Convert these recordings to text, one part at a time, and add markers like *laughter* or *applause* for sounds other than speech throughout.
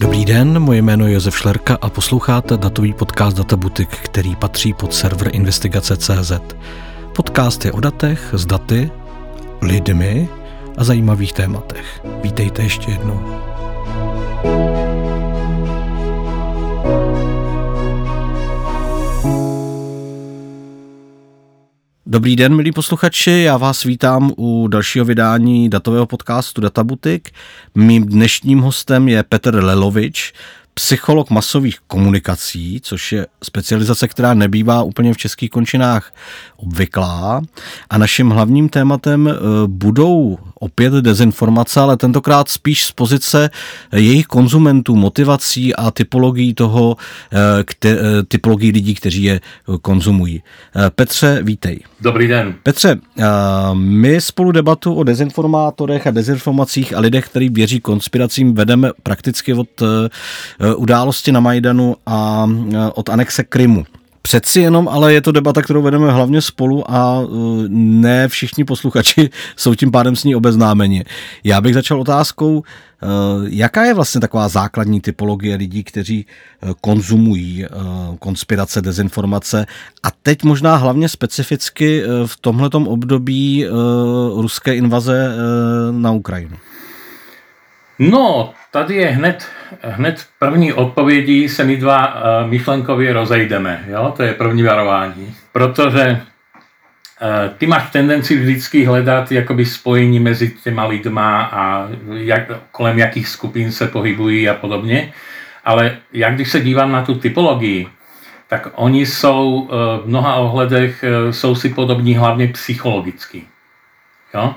Dobrý den, moje jméno je Josef Šlerka a posloucháte datový podcast Databutik, který patří pod server investigace.cz. Podcast je o datech, s daty, lidmi a zajímavých tématech. Vítejte ještě jednou. Dobrý den, milí posluchači, já vás vítám u dalšího vydání datového podcastu Databutik. Mým dnešním hostem je Petr Lelovič, psycholog masových komunikací, což je specializace, která nebývá úplně v českých končinách obvyklá. A naším hlavním tématem eh, budou opět dezinformace, ale tentokrát spíš z pozice jejich konzumentů, motivací a typologií toho, eh, kte, eh, typologií lidí, kteří je konzumují. Petře, vítej. Dobrý den. Petře, my spolu debatu o dezinformátorech a dezinformacích a lidech, kteří věří konspiracím, vedeme prakticky od události na Majdanu a od anexe Krymu. Přeci jenom, ale je to debata, kterou vedeme hlavně spolu a uh, ne všichni posluchači *laughs* jsou tím pádem s ní obeznámeni. Já bych začal otázkou, jaká je vlastně taková základní typologie lidí, kteří konzumují konspirace, dezinformace a teď možná hlavně specificky v tomhletom období ruské invaze na Ukrajinu? No, tady je hned, hned první odpovědi se my dva uh, myšlenkově rozejdeme. Jo? To je první varování. Protože uh, ty máš tendenci vždycky hledat jakoby spojení mezi těma lidma a jak, kolem jakých skupin se pohybují a podobně. Ale jak když se dívám na tu typologii, tak oni jsou uh, v mnoha ohledech jsou si podobní hlavně psychologicky. Jo?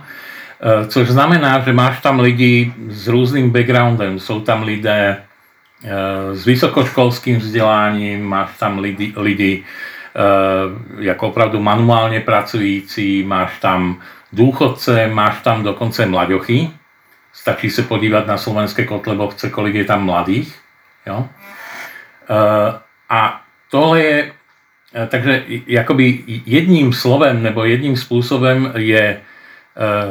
Eh, což znamená, že máš tam lidi s různým backgroundem. Jsou tam lidé eh, s vysokoškolským vzděláním, máš tam lidi, lidi eh, jako opravdu manuálně pracující, máš tam důchodce, máš tam dokonce mlaďochy. Stačí se podívat na slovenské kotlebovce, kolik je tam mladých. Jo? A tohle je, takže jakoby jedním slovem nebo jedním způsobem je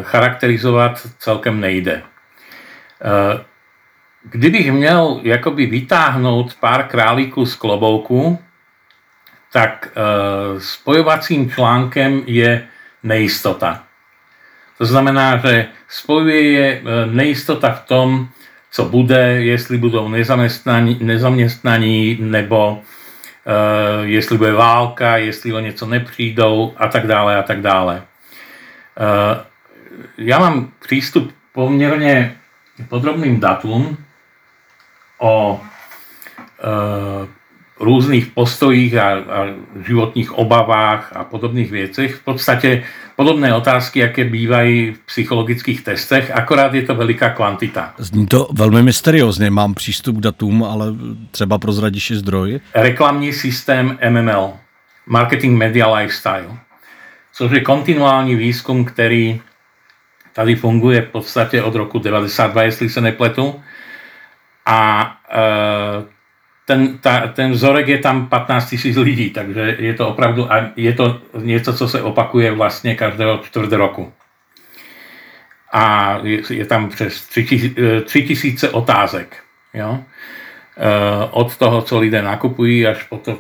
charakterizovat celkem nejde. Eh, kdybych měl jakoby vytáhnout pár králíků z klobouku, tak eh, spojovacím článkem je nejistota. To znamená, že spojuje je nejistota v tom, co bude, jestli budou nezaměstnaní, nebo jestli bude válka, jestli o něco nepřijdou a tak dále a tak dále. Ja mám prístup pomerne podrobným datum o e, různých postojích a, a životních obavách a podobných věcech. V podstatě podobné otázky, jaké bývají v psychologických testech, akorát je to veliká kvantita. Zní to velmi mysteriózně, mám přístup k datům, ale třeba prozradíš i zdroj. Reklamní systém MML, Marketing Media Lifestyle, což je kontinuální výzkum, který Tady funguje v podstatě od roku 92, jestli se nepletu. A e, ten, ta, ten vzorek je tam 15 tisíc lidí, takže je to opravdu, a je to něco, co se opakuje vlastně každého čtvrt roku. A je, je tam přes 3 e, tisíce otázek. Jo? E, od toho, co lidé nakupují, až po to,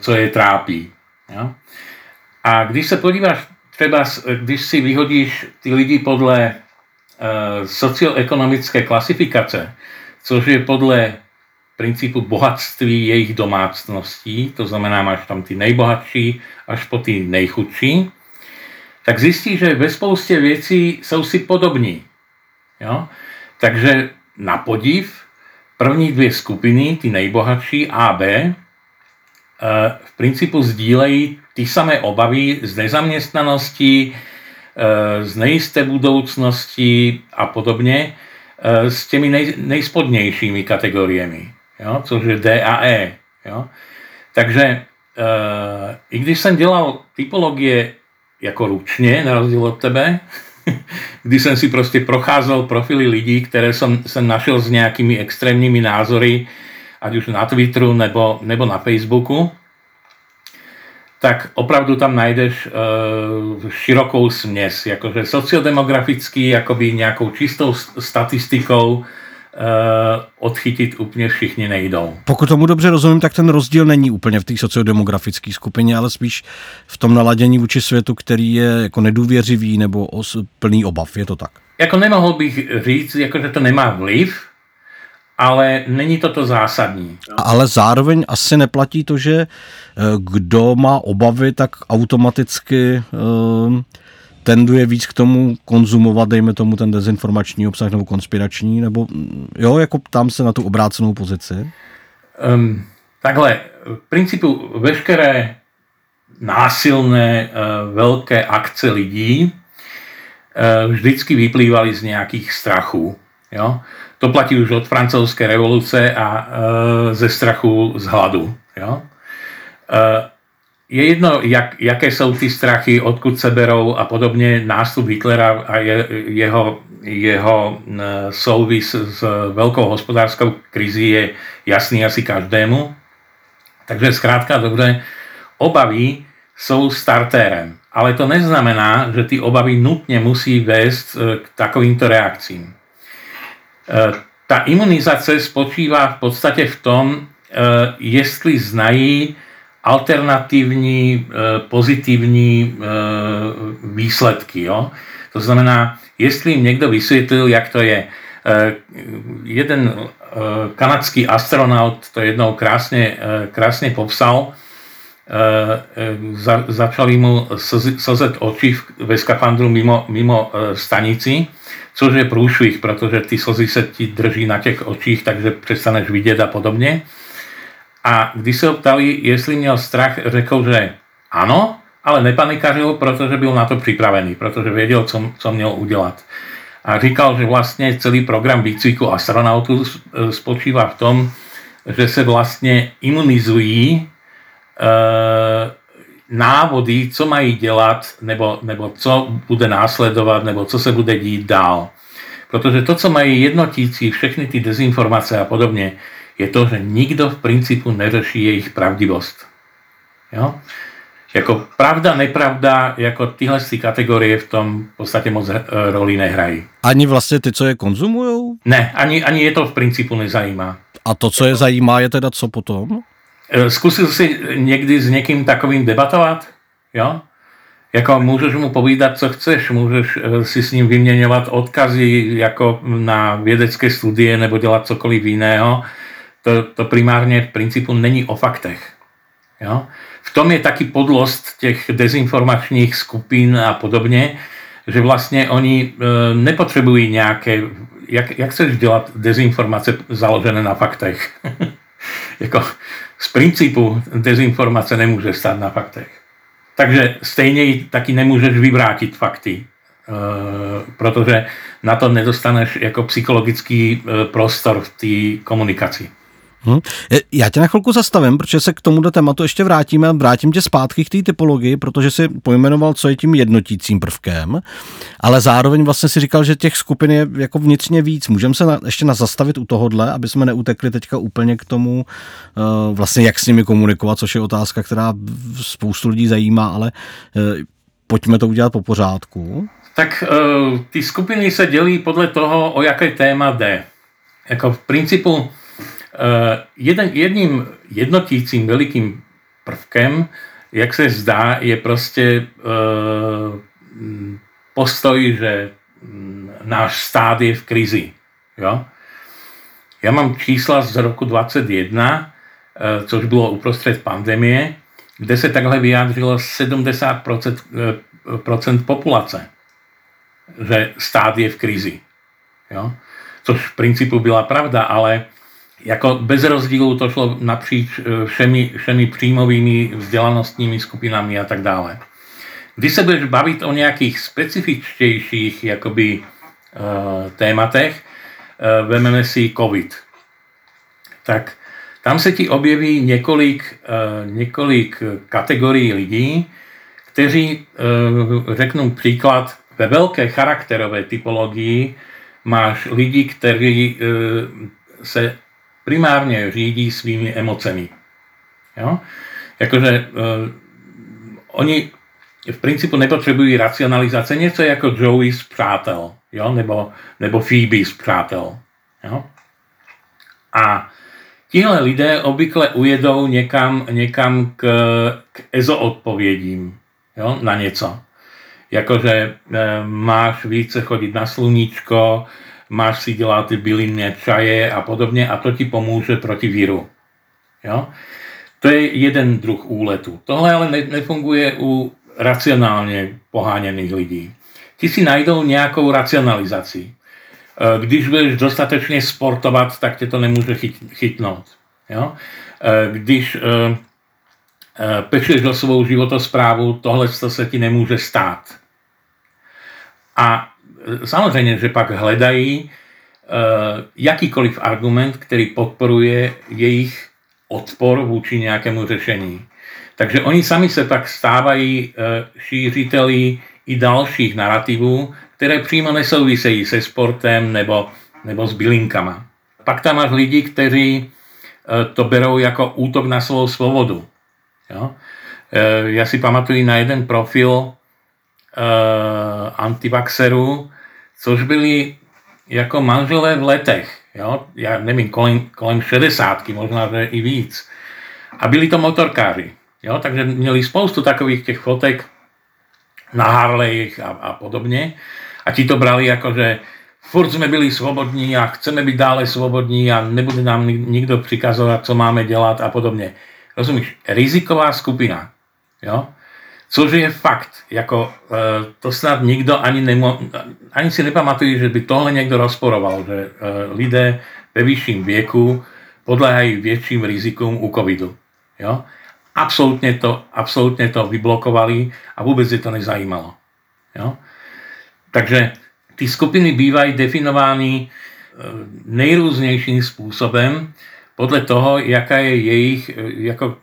co je trápí. Jo? A když se podíváš třeba, když si vyhodíš ty lidi podle uh, socioekonomické klasifikace, což je podle principu bohatství jejich domácností, to znamená, máš tam ty nejbohatší až po ty nejchudší, tak zjistíš, že ve spoustě věcí jsou si podobní. Jo? Takže na podiv první dvě skupiny, ty nejbohatší A B, v principu sdílejí ty samé obavy z nezaměstnanosti, eh, z nejisté budoucnosti a podobně eh, s těmi nej, nejspodnějšími kategoriemi, což je D a E. Jo. Takže eh, i když jsem dělal typologie jako ručně, na rozdíl od tebe, *laughs* kdy jsem si prostě procházel profily lidí, které jsem, jsem našel s nějakými extrémními názory, ať už na Twitteru nebo, nebo na Facebooku, tak opravdu tam najdeš uh, širokou směs, jakože sociodemograficky, jakoby nějakou čistou statistikou uh, odchytit úplně všichni nejdou. Pokud tomu dobře rozumím, tak ten rozdíl není úplně v té sociodemografické skupině, ale spíš v tom naladění vůči světu, který je jako nedůvěřivý nebo os, plný obav. Je to tak? Jako nemohl bych říct, jako, že to nemá vliv, ale není to to zásadní. Ale zároveň asi neplatí to, že eh, kdo má obavy, tak automaticky uh, tenduje víc k tomu konzumovat, dejme tomu ten dezinformační obsah nebo konspirační, nebo mm, jo, jako tam se na tu obrácenou pozici? Um, takhle, v principu veškeré násilné uh, velké akce lidí vždycky vyplývaly z nějakých strachů. Jo? To platí už od francouzské revoluce a uh, ze strachu z hladu. Jo? Uh, je jedno, jak, jaké jsou ty strachy, odkud se berou a podobně. Nástup Hitlera a je, jeho, jeho souvis s velkou hospodářskou krizí je jasný asi každému. Takže zkrátka dobře, obavy jsou startérem. Ale to neznamená, že ty obavy nutně musí vést e, k takovýmto reakcím. E, ta imunizace spočívá v podstatě v tom, e, jestli znají alternativní, eh, pozitivní eh, výsledky. Jo? To znamená, jestli jim někdo vysvětlil, jak to je. Eh, jeden kanadský astronaut to jednou krásně, krásně popsal, za, začali mu slzet oči ve skafandru mimo, mimo stanici, což je průšvih, protože ty slzy se ti drží na těch očích, takže přestaneš vidět a podobně. A když se ho jestli měl strach, řekl, že ano, ale nepanikařil, protože byl na to připravený, protože věděl, co, co měl udělat. A říkal, že vlastně celý program výcviku astronautů spočívá v tom, že se vlastně imunizují e, návody, co mají dělat, nebo, nebo co bude následovat, nebo co se bude dít dál. Protože to, co mají jednotící, všechny ty dezinformace a podobně, je to, že nikdo v principu neřeší jejich pravdivost. Jo? Jako pravda, nepravda, jako tyhle si kategorie v tom v podstatě moc eh, roli nehrají. Ani vlastně ty, co je konzumují? Ne, ani, ani je to v principu nezajímá. A to, co je zajímá, je teda co potom? Eh, zkusil si někdy s někým takovým debatovat? Jo? Jako můžeš mu povídat, co chceš, můžeš eh, si s ním vyměňovat odkazy jako na vědecké studie nebo dělat cokoliv jiného, to, to primárně v principu není o faktech. Jo? V tom je taky podlost těch dezinformačních skupin a podobně, že vlastně oni e, nepotřebují nějaké, jak, jak chceš dělat dezinformace založené na faktech. *laughs* jako z principu dezinformace nemůže stát na faktech. Takže stejně taky nemůžeš vyvrátit fakty, e, protože na to nedostaneš jako psychologický e, prostor v té komunikaci. Hmm. Já tě na chvilku zastavím, protože se k tomuto tématu ještě vrátíme a vrátím tě zpátky k té typologii, protože si pojmenoval, co je tím jednotícím prvkem, ale zároveň vlastně si říkal, že těch skupin je jako vnitřně víc. Můžeme se na, ještě na zastavit u tohohle, aby jsme neutekli teďka úplně k tomu, uh, vlastně jak s nimi komunikovat, což je otázka, která spoustu lidí zajímá, ale uh, pojďme to udělat po pořádku. Tak uh, ty skupiny se dělí podle toho, o jaké téma jde. Jako v principu jeden, jedním jednotícím velikým prvkem, jak se zdá, je prostě uh, postoj, že mm, náš stát je v krizi. Jo? Já mám čísla z roku 2021, uh, což bylo uprostřed pandemie, kde se takhle vyjádřilo 70% procent populace, že stát je v krizi. Jo? Což v principu byla pravda, ale jako bez rozdílu to šlo napříč eh, všemi, všemi příjmovými vzdělanostními skupinami a tak dále. Když se budeš bavit o nějakých specifičtějších jakoby, uh, tématech, uh, vememe si COVID, tak tam se ti objeví několik, několik kategorií lidí, kteří, řeknu příklad, ve velké charakterové typologii máš lidi, kteří se primárně řídí svými emocemi. Jo? Jakože uh, oni v principu nepotřebují racionalizace, něco jako Joey z Přátel, jo? Nebo, nebo Phoebe z Přátel. Jo? A tihle lidé obvykle ujedou někam, někam k, k EZO odpovědím jo, na něco. Jakože e, máš více chodit na sluníčko, máš si dělat ty bylinné čaje a podobně a to ti pomůže proti víru. Jo? To je jeden druh úletu. Tohle ale nefunguje u racionálně poháněných lidí. Ti si najdou nějakou racionalizaci. Eh, když budeš dostatečně sportovat, tak tě to nemůže chyt, chytnout. Jo? Eh, když eh, pečeš do svou životosprávu, tohle se ti nemůže stát. A samozřejmě, že pak hledají jakýkoliv argument, který podporuje jejich odpor vůči nějakému řešení. Takže oni sami se pak stávají šířiteli i dalších narrativů, které přímo nesouvisejí se sportem nebo, nebo s bylinkama. Pak tam máš lidi, kteří eh, to berou jako útok na svou svobodu. Jo? Já si pamatuju na jeden profil uh, antivaxerů, což byli jako manželé v letech. Jo? Já nevím, kolem, kolem 60, možná že i víc. A byli to motorkáři. Jo? Takže měli spoustu takových těch fotek na Harlejch a, a podobně. A ti to brali jako, že furt jsme byli svobodní a chceme být dále svobodní a nebude nám nikdo přikazovat, co máme dělat a podobně. Rozumíš? Riziková skupina. Jo? Což je fakt, jako e, to snad nikdo ani, nemo, ani si nepamatuje, že by tohle někdo rozporoval, že e, lidé ve vyšším věku podléhají větším rizikům u covidu. Jo? Absolutně to, absolutně to vyblokovali a vůbec je to nezajímalo. Jo? Takže ty skupiny bývají definovány eh, nejrůznějším způsobem podle toho, jaká je jejich jako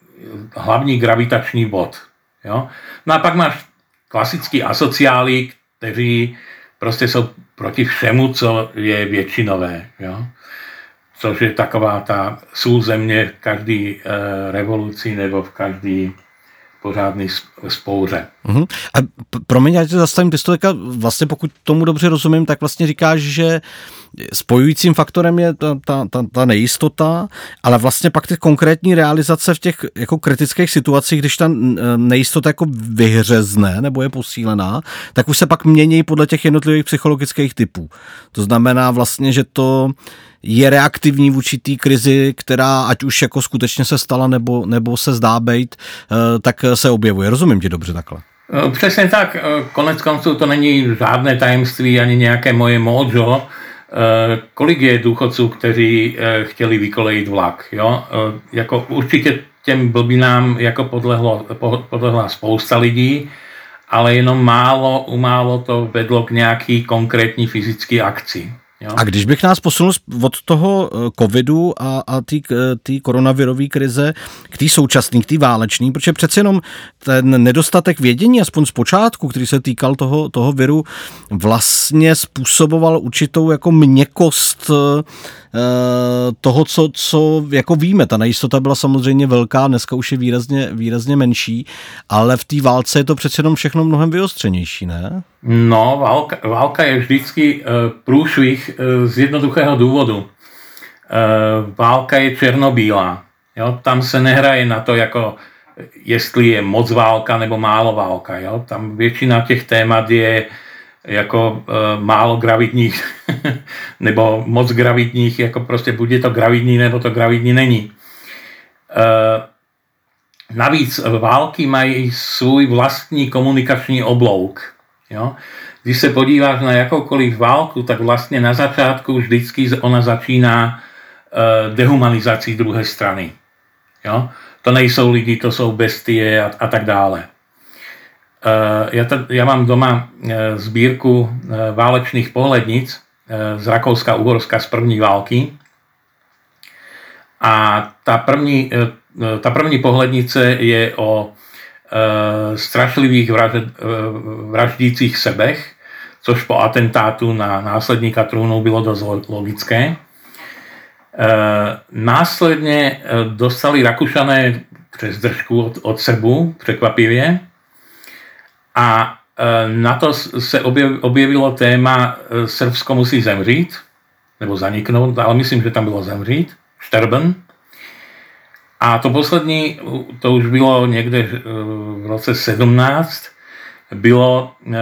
hlavní gravitační bod. Jo? No a pak máš klasický asociály, kteří prostě jsou proti všemu, co je většinové. Jo? Což je taková ta sůl země v každé e, revoluci nebo v každé pořádný spouře. Uh-huh. A promiň, já tě zastavím, ty to vlastně pokud tomu dobře rozumím, tak vlastně říkáš, že spojujícím faktorem je ta, ta, ta, ta nejistota, ale vlastně pak ty konkrétní realizace v těch jako kritických situacích, když ta nejistota jako vyhřezne nebo je posílená, tak už se pak mění podle těch jednotlivých psychologických typů. To znamená vlastně, že to je reaktivní vůči té krizi, která ať už jako skutečně se stala nebo, nebo se zdá být, eh, tak se objevuje. Rozumím ti dobře takhle. Eh, přesně tak. Eh, konec konců to není žádné tajemství ani nějaké moje mojo. Kolik je důchodců, kteří chtěli vykolejit vlak? Jo? Jako určitě těm blbinám jako podlehlo, podlehla spousta lidí, ale jenom málo, umálo to vedlo k nějaký konkrétní fyzické akci. A když bych nás posunul od toho eh, covidu a, a té koronavirové krize k té současné, k té válečné, protože přece jenom ten nedostatek vědění, aspoň z počátku, který se týkal toho, toho viru, vlastně způsoboval určitou jako měkost eh, Eh, toho, co, co jako víme. Ta nejistota byla samozřejmě velká, dneska už je výrazně, výrazně menší, ale v té válce je to přece jenom všechno mnohem vyostřenější, ne? No, válka, válka je vždycky uh, průšvih uh, z jednoduchého důvodu. Válka je černobílá. Jo? Tam se nehraje na to, jako jestli je moc válka nebo málo válka. Jo? Tam většina těch témat je uh, jako e, málo gravidních *laughs* nebo moc gravidních, jako prostě buď je to gravidní, nebo to gravidní není. E, navíc války mají svůj vlastní komunikační oblouk. Jo? Když se podíváš na jakoukoliv válku, tak vlastně na začátku vždycky ona začíná e, dehumanizací druhé strany. Jo? To nejsou lidi, to jsou bestie a, a tak dále. Eh, já, t- já mám doma eh, sbírku eh, válečných pohlednic z Rakouska, Uhorska z první války. A ta první, ta první pohlednice je o strašlivých vraždících sebech, což po atentátu na následníka trůnu bylo dost logické. Následně dostali Rakušané přes držku od, od Srbů, překvapivě, a e, na to se objevilo téma e, Srbsko musí zemřít, nebo zaniknout, ale myslím, že tam bylo zemřít, Šterben. A to poslední, to už bylo někde v roce 17, bylo e,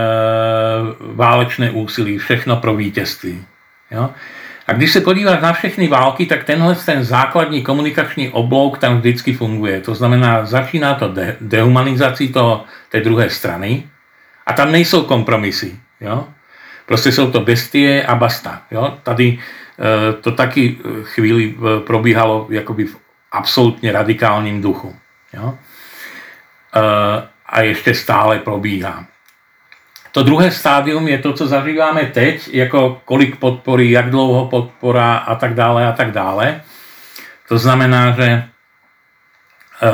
válečné úsilí, všechno pro vítězství. Jo? A když se podíváš na všechny války, tak tenhle ten základní komunikační oblouk tam vždycky funguje. To znamená, začíná to de- dehumanizací toho, té druhé strany a tam nejsou kompromisy. Jo? Prostě jsou to bestie a basta. Jo? Tady e, to taky chvíli e, probíhalo jakoby v absolútne radikálním duchu. Jo? E, a ešte stále probíhá. To druhé stádium je to, co zažíváme teď, jako kolik podpory, jak dlouho podpora a tak dále a tak dále. To znamená, že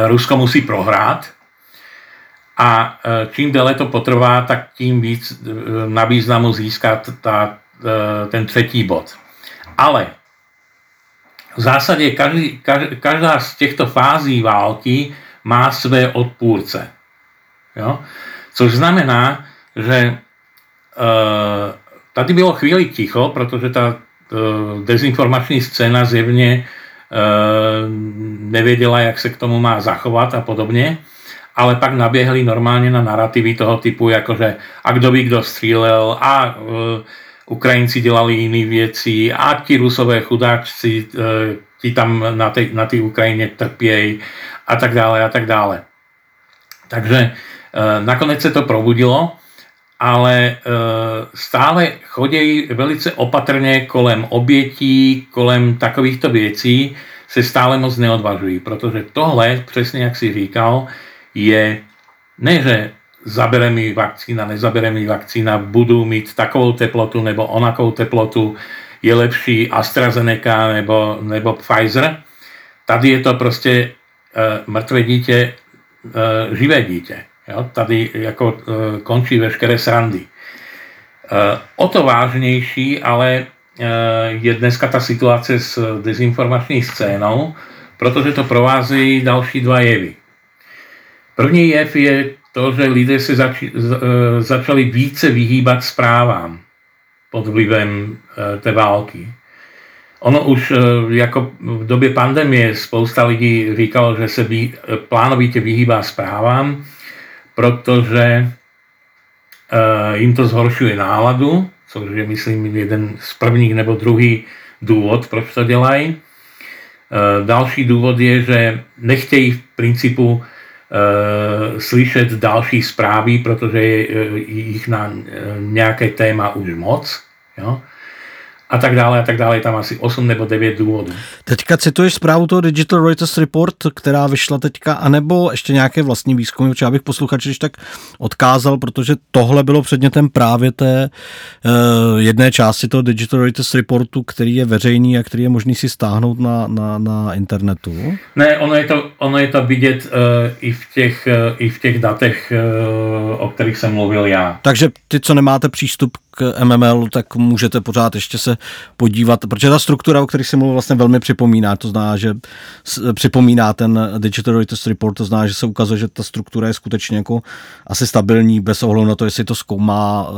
Rusko musí prohrát a čím déle to potrvá, tak tím víc na významu získá ta, ten třetí bod. Ale v zásade každý, každá z těchto fází války má své odpůrce. Jo? Což znamená, že e, tady bylo chvíli ticho, protože ta e, dezinformační scéna zjevně e, nevěděla, jak se k tomu má zachovat a podobně, ale pak naběhli normálně na narrativy toho typu, jakože a kdo by kdo střílel a e, Ukrajinci dělali jiné věci a ti rusové chudáčci, e, ti tam na té na Ukrajině trpějí a tak dále a tak dále. Takže e, nakonec se to probudilo ale e, stále chodějí velice opatrně kolem obětí, kolem takovýchto věcí, se stále moc neodvažují, protože tohle, přesně jak si říkal, je ne, že zabere mi vakcína, nezabere mi vakcína, budu mít takovou teplotu nebo onakou teplotu, je lepší AstraZeneca nebo, nebo Pfizer. Tady je to prostě e, mrtvé dítě, e, živé dítě. Jo? Tady jako e, končí veškeré srandy. E, o to vážnější ale e, je dneska ta situace s dezinformační scénou, protože to provází další dva jevy. První jev je to, že lidé se zači, začali více vyhýbat zprávám pod vlivem té války. Ono už jako v době pandemie spousta lidí říkalo, že se vy, plánovitě vyhýbá zprávám, protože jim to zhoršuje náladu, což je, myslím, jeden z prvních nebo druhý důvod, proč to dělají. Další důvod je, že nechtějí v principu slyšet další zprávy, protože je jich na nějaké téma už moc. Jo? A tak dále a tak dále. Je tam asi 8 nebo 9 důvodů. Teďka cituješ zprávu toho Digital Reuters Report, která vyšla teďka, anebo ještě nějaké vlastní výzkumy, protože já bych posluchači když tak odkázal, protože tohle bylo předmětem právě té uh, jedné části toho Digital Reuters Reportu, který je veřejný a který je možný si stáhnout na, na, na internetu. Ne, ono je to, ono je to vidět uh, i, v těch, uh, i v těch datech, uh, o kterých jsem mluvil já. Takže ty, co nemáte přístup k MML, tak můžete pořád ještě se podívat, protože ta struktura, o které jsem mluvil, vlastně velmi připomíná. To znamená, že připomíná ten Digital Reuters Report, to znamená, že se ukazuje, že ta struktura je skutečně jako asi stabilní, bez ohledu na to, jestli to zkoumá uh,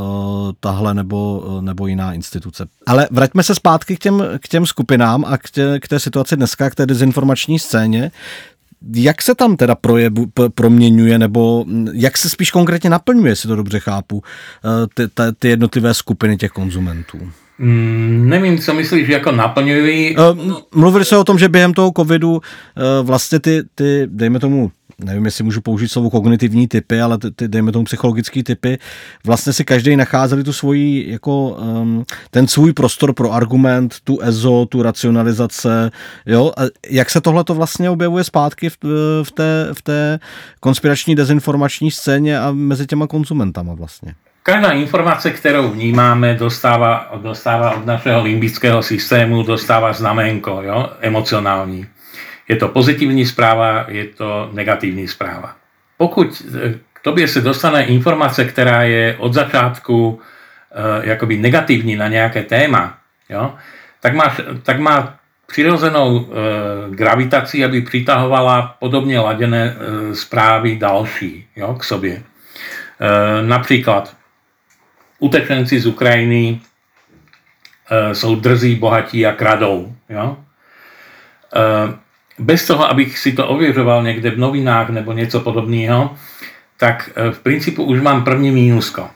tahle nebo, nebo jiná instituce. Ale vraťme se zpátky k těm, k těm skupinám a k, tě, k té situaci dneska, k té dezinformační scéně. Jak se tam teda projebu, proměňuje, nebo jak se spíš konkrétně naplňuje, jestli to dobře chápu, eh, ty, ty, jednotlivé skupiny těch konzumentů? Mm, nevím, co myslíš, jako naplňují. Uh, mluvili se o tom, že během toho covidu uh, vlastně ty, ty, dejme tomu, nevím, jestli můžu použít slovo kognitivní typy, ale ty, dejme tomu psychologické typy, vlastně si každý nacházeli tu svoji, jako um, ten svůj prostor pro argument, tu EZO, tu racionalizace, jo, a jak se tohle to vlastně objevuje zpátky v, v, té, v té konspirační dezinformační scéně a mezi těma konzumentama vlastně? Každá informace, kterou vnímáme, dostává, dostává od našeho limbického systému, dostává znamenko, jo, emocionální. Je to pozitivní zpráva, je to negativní zpráva. Pokud eh, k tobě se dostane informace, která je od začátku e, jakoby negativní na nějaké téma, jo, tak, máš, tak má přirozenou e, gravitaci, aby přitahovala podobně laděné e, zprávy další jo, k sobě. E, například utečenci z Ukrajiny e, jsou drzí, bohatí a kradou. Jo? Bez toho, abych si to oviežoval niekde v novinách nebo niečo podobného, tak v princípu už mám první mínusko.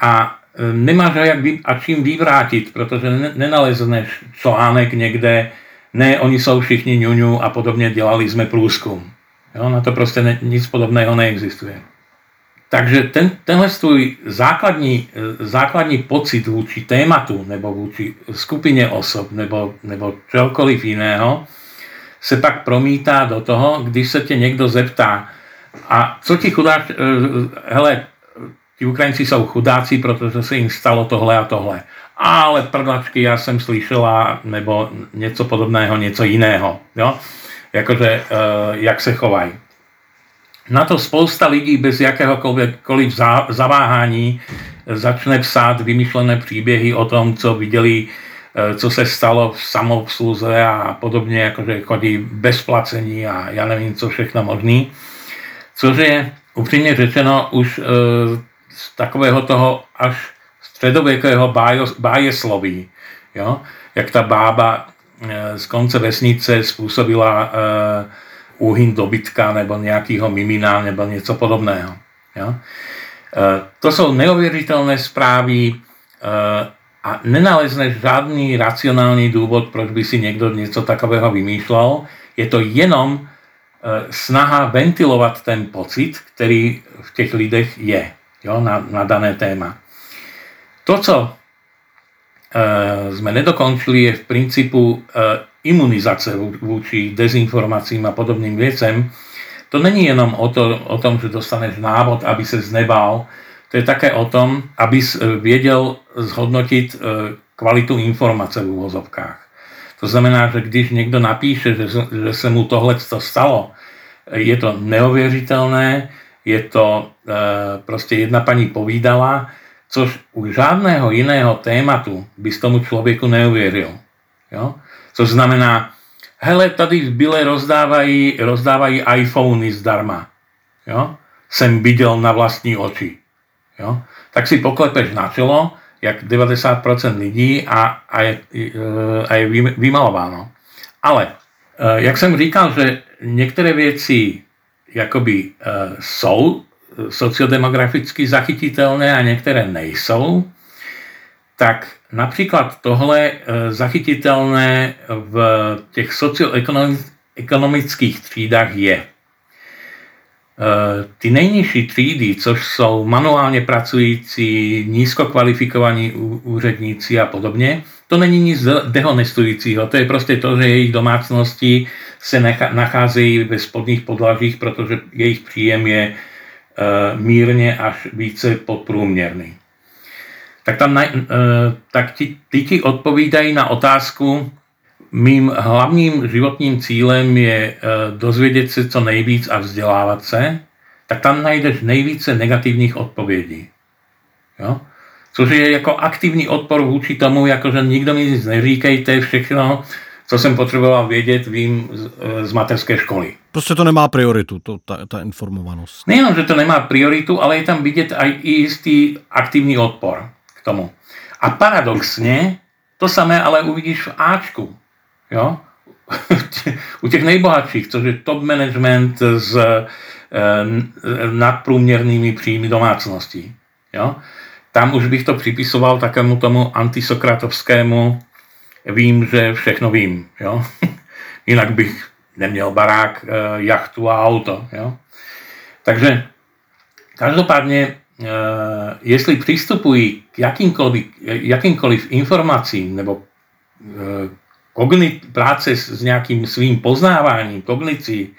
A nemáš ho jak a čím vyvrátiť, protože nenalezneš článek někde, ne, oni jsou všichni ňuňu a podobně, dělali jsme průzkum. Jo, na to prostě ne, nic podobného neexistuje. Takže ten, tenhle svůj základní, základní pocit vůči tématu nebo vůči skupině osob nebo, nebo čokoliv jiného se pak promítá do toho, když se tě někdo zeptá, a co ti chudák, eh, hele, ti Ukrajinci jsou chudáci, protože se jim stalo tohle a tohle. Ale prdlačky, já jsem slyšela, nebo něco podobného, něco jiného. Jo? Jakože, uh, jak se chovají. Na to spousta lidí bez jakéhokoliv zaváhání začne psát vymyšlené příběhy o tom, co viděli, eh, co se stalo v samoobsluze a podobně, jakože chodí bez placení a já nevím, co všechno možný. Což je upřímně řečeno už uh, z takového toho až středověkého bájesloví. Jo? Jak ta bába eh, z konce vesnice způsobila úhyn dobytka nebo nějakého mimina nebo něco podobného. Jo? To jsou neuvěřitelné zprávy a nenalezneš žádný racionální důvod, proč by si někdo něco takového vymýšlel. Je to jenom snaha ventilovat ten pocit, který v těch lidech je jo, na, na dané téma. To, co e, sme nedokončili, je v princípu e, imunizace vůči dezinformacím a podobným věcem. To není jenom o, to, o tom, že dostaneš návod, aby se znebal, to je také o tom, aby věděl zhodnotit e, kvalitu informace v úvozovkách. To znamená, že když někdo napíše, že, že se mu tohle stalo, je to neuvěřitelné, je to e, proste jedna pani povídala, což u žádného jiného tématu by tomu člověku neuvěřil. Jo? Což znamená, hele, tady v Bile rozdávají, rozdávají iPhony zdarma. Jo? Jsem viděl na vlastní oči. Jo? Tak si poklepeš na čelo, jak 90% lidí a, a, je, e, a je vymalováno. Ale, e, jak jsem říkal, že některé věci jakoby uh, jsou sociodemograficky zachytitelné a některé nejsou, tak například tohle zachytitelné v těch socioekonomických třídách je. Ty nejnižší třídy, což jsou manuálně pracující, nízkokvalifikovaní úředníci a podobně, to není nic dehonestujícího. To je prostě to, že jejich domácnosti se nacházejí ve spodních podlažích, protože jejich příjem je e, mírně až více podprůměrný. Tak, tam na, e, tak ti, ti odpovídají na otázku, mým hlavním životním cílem je e, dozvědět se co nejvíc a vzdělávat se, tak tam najdeš nejvíce negativních odpovědí. Jo? Což je jako aktivní odpor vůči tomu, jakože nikdo mi nic neříkejte, všechno co jsem potřeboval vědět, vím z, eh, z mateřské školy. Prostě to nemá prioritu, to, ta, ta informovanost. Nejenom, že to nemá prioritu, ale je tam vidět i jistý aktivní odpor k tomu. A paradoxně, to samé ale uvidíš v Ačku. Jo? *laughs* U těch nejbohatších, což je top management s eh, nadprůměrnými příjmy domácností. Jo? Tam už bych to připisoval takému tomu antisokratovskému vím, že všechno vím. Jo? *laughs* Jinak bych neměl barák, eh, jachtu a auto. Jo? Takže každopádně, eh, jestli přistupují k jakýmkoliv, jakýmkoliv informacím nebo kognit, práce s nějakým svým poznáváním, kognicí,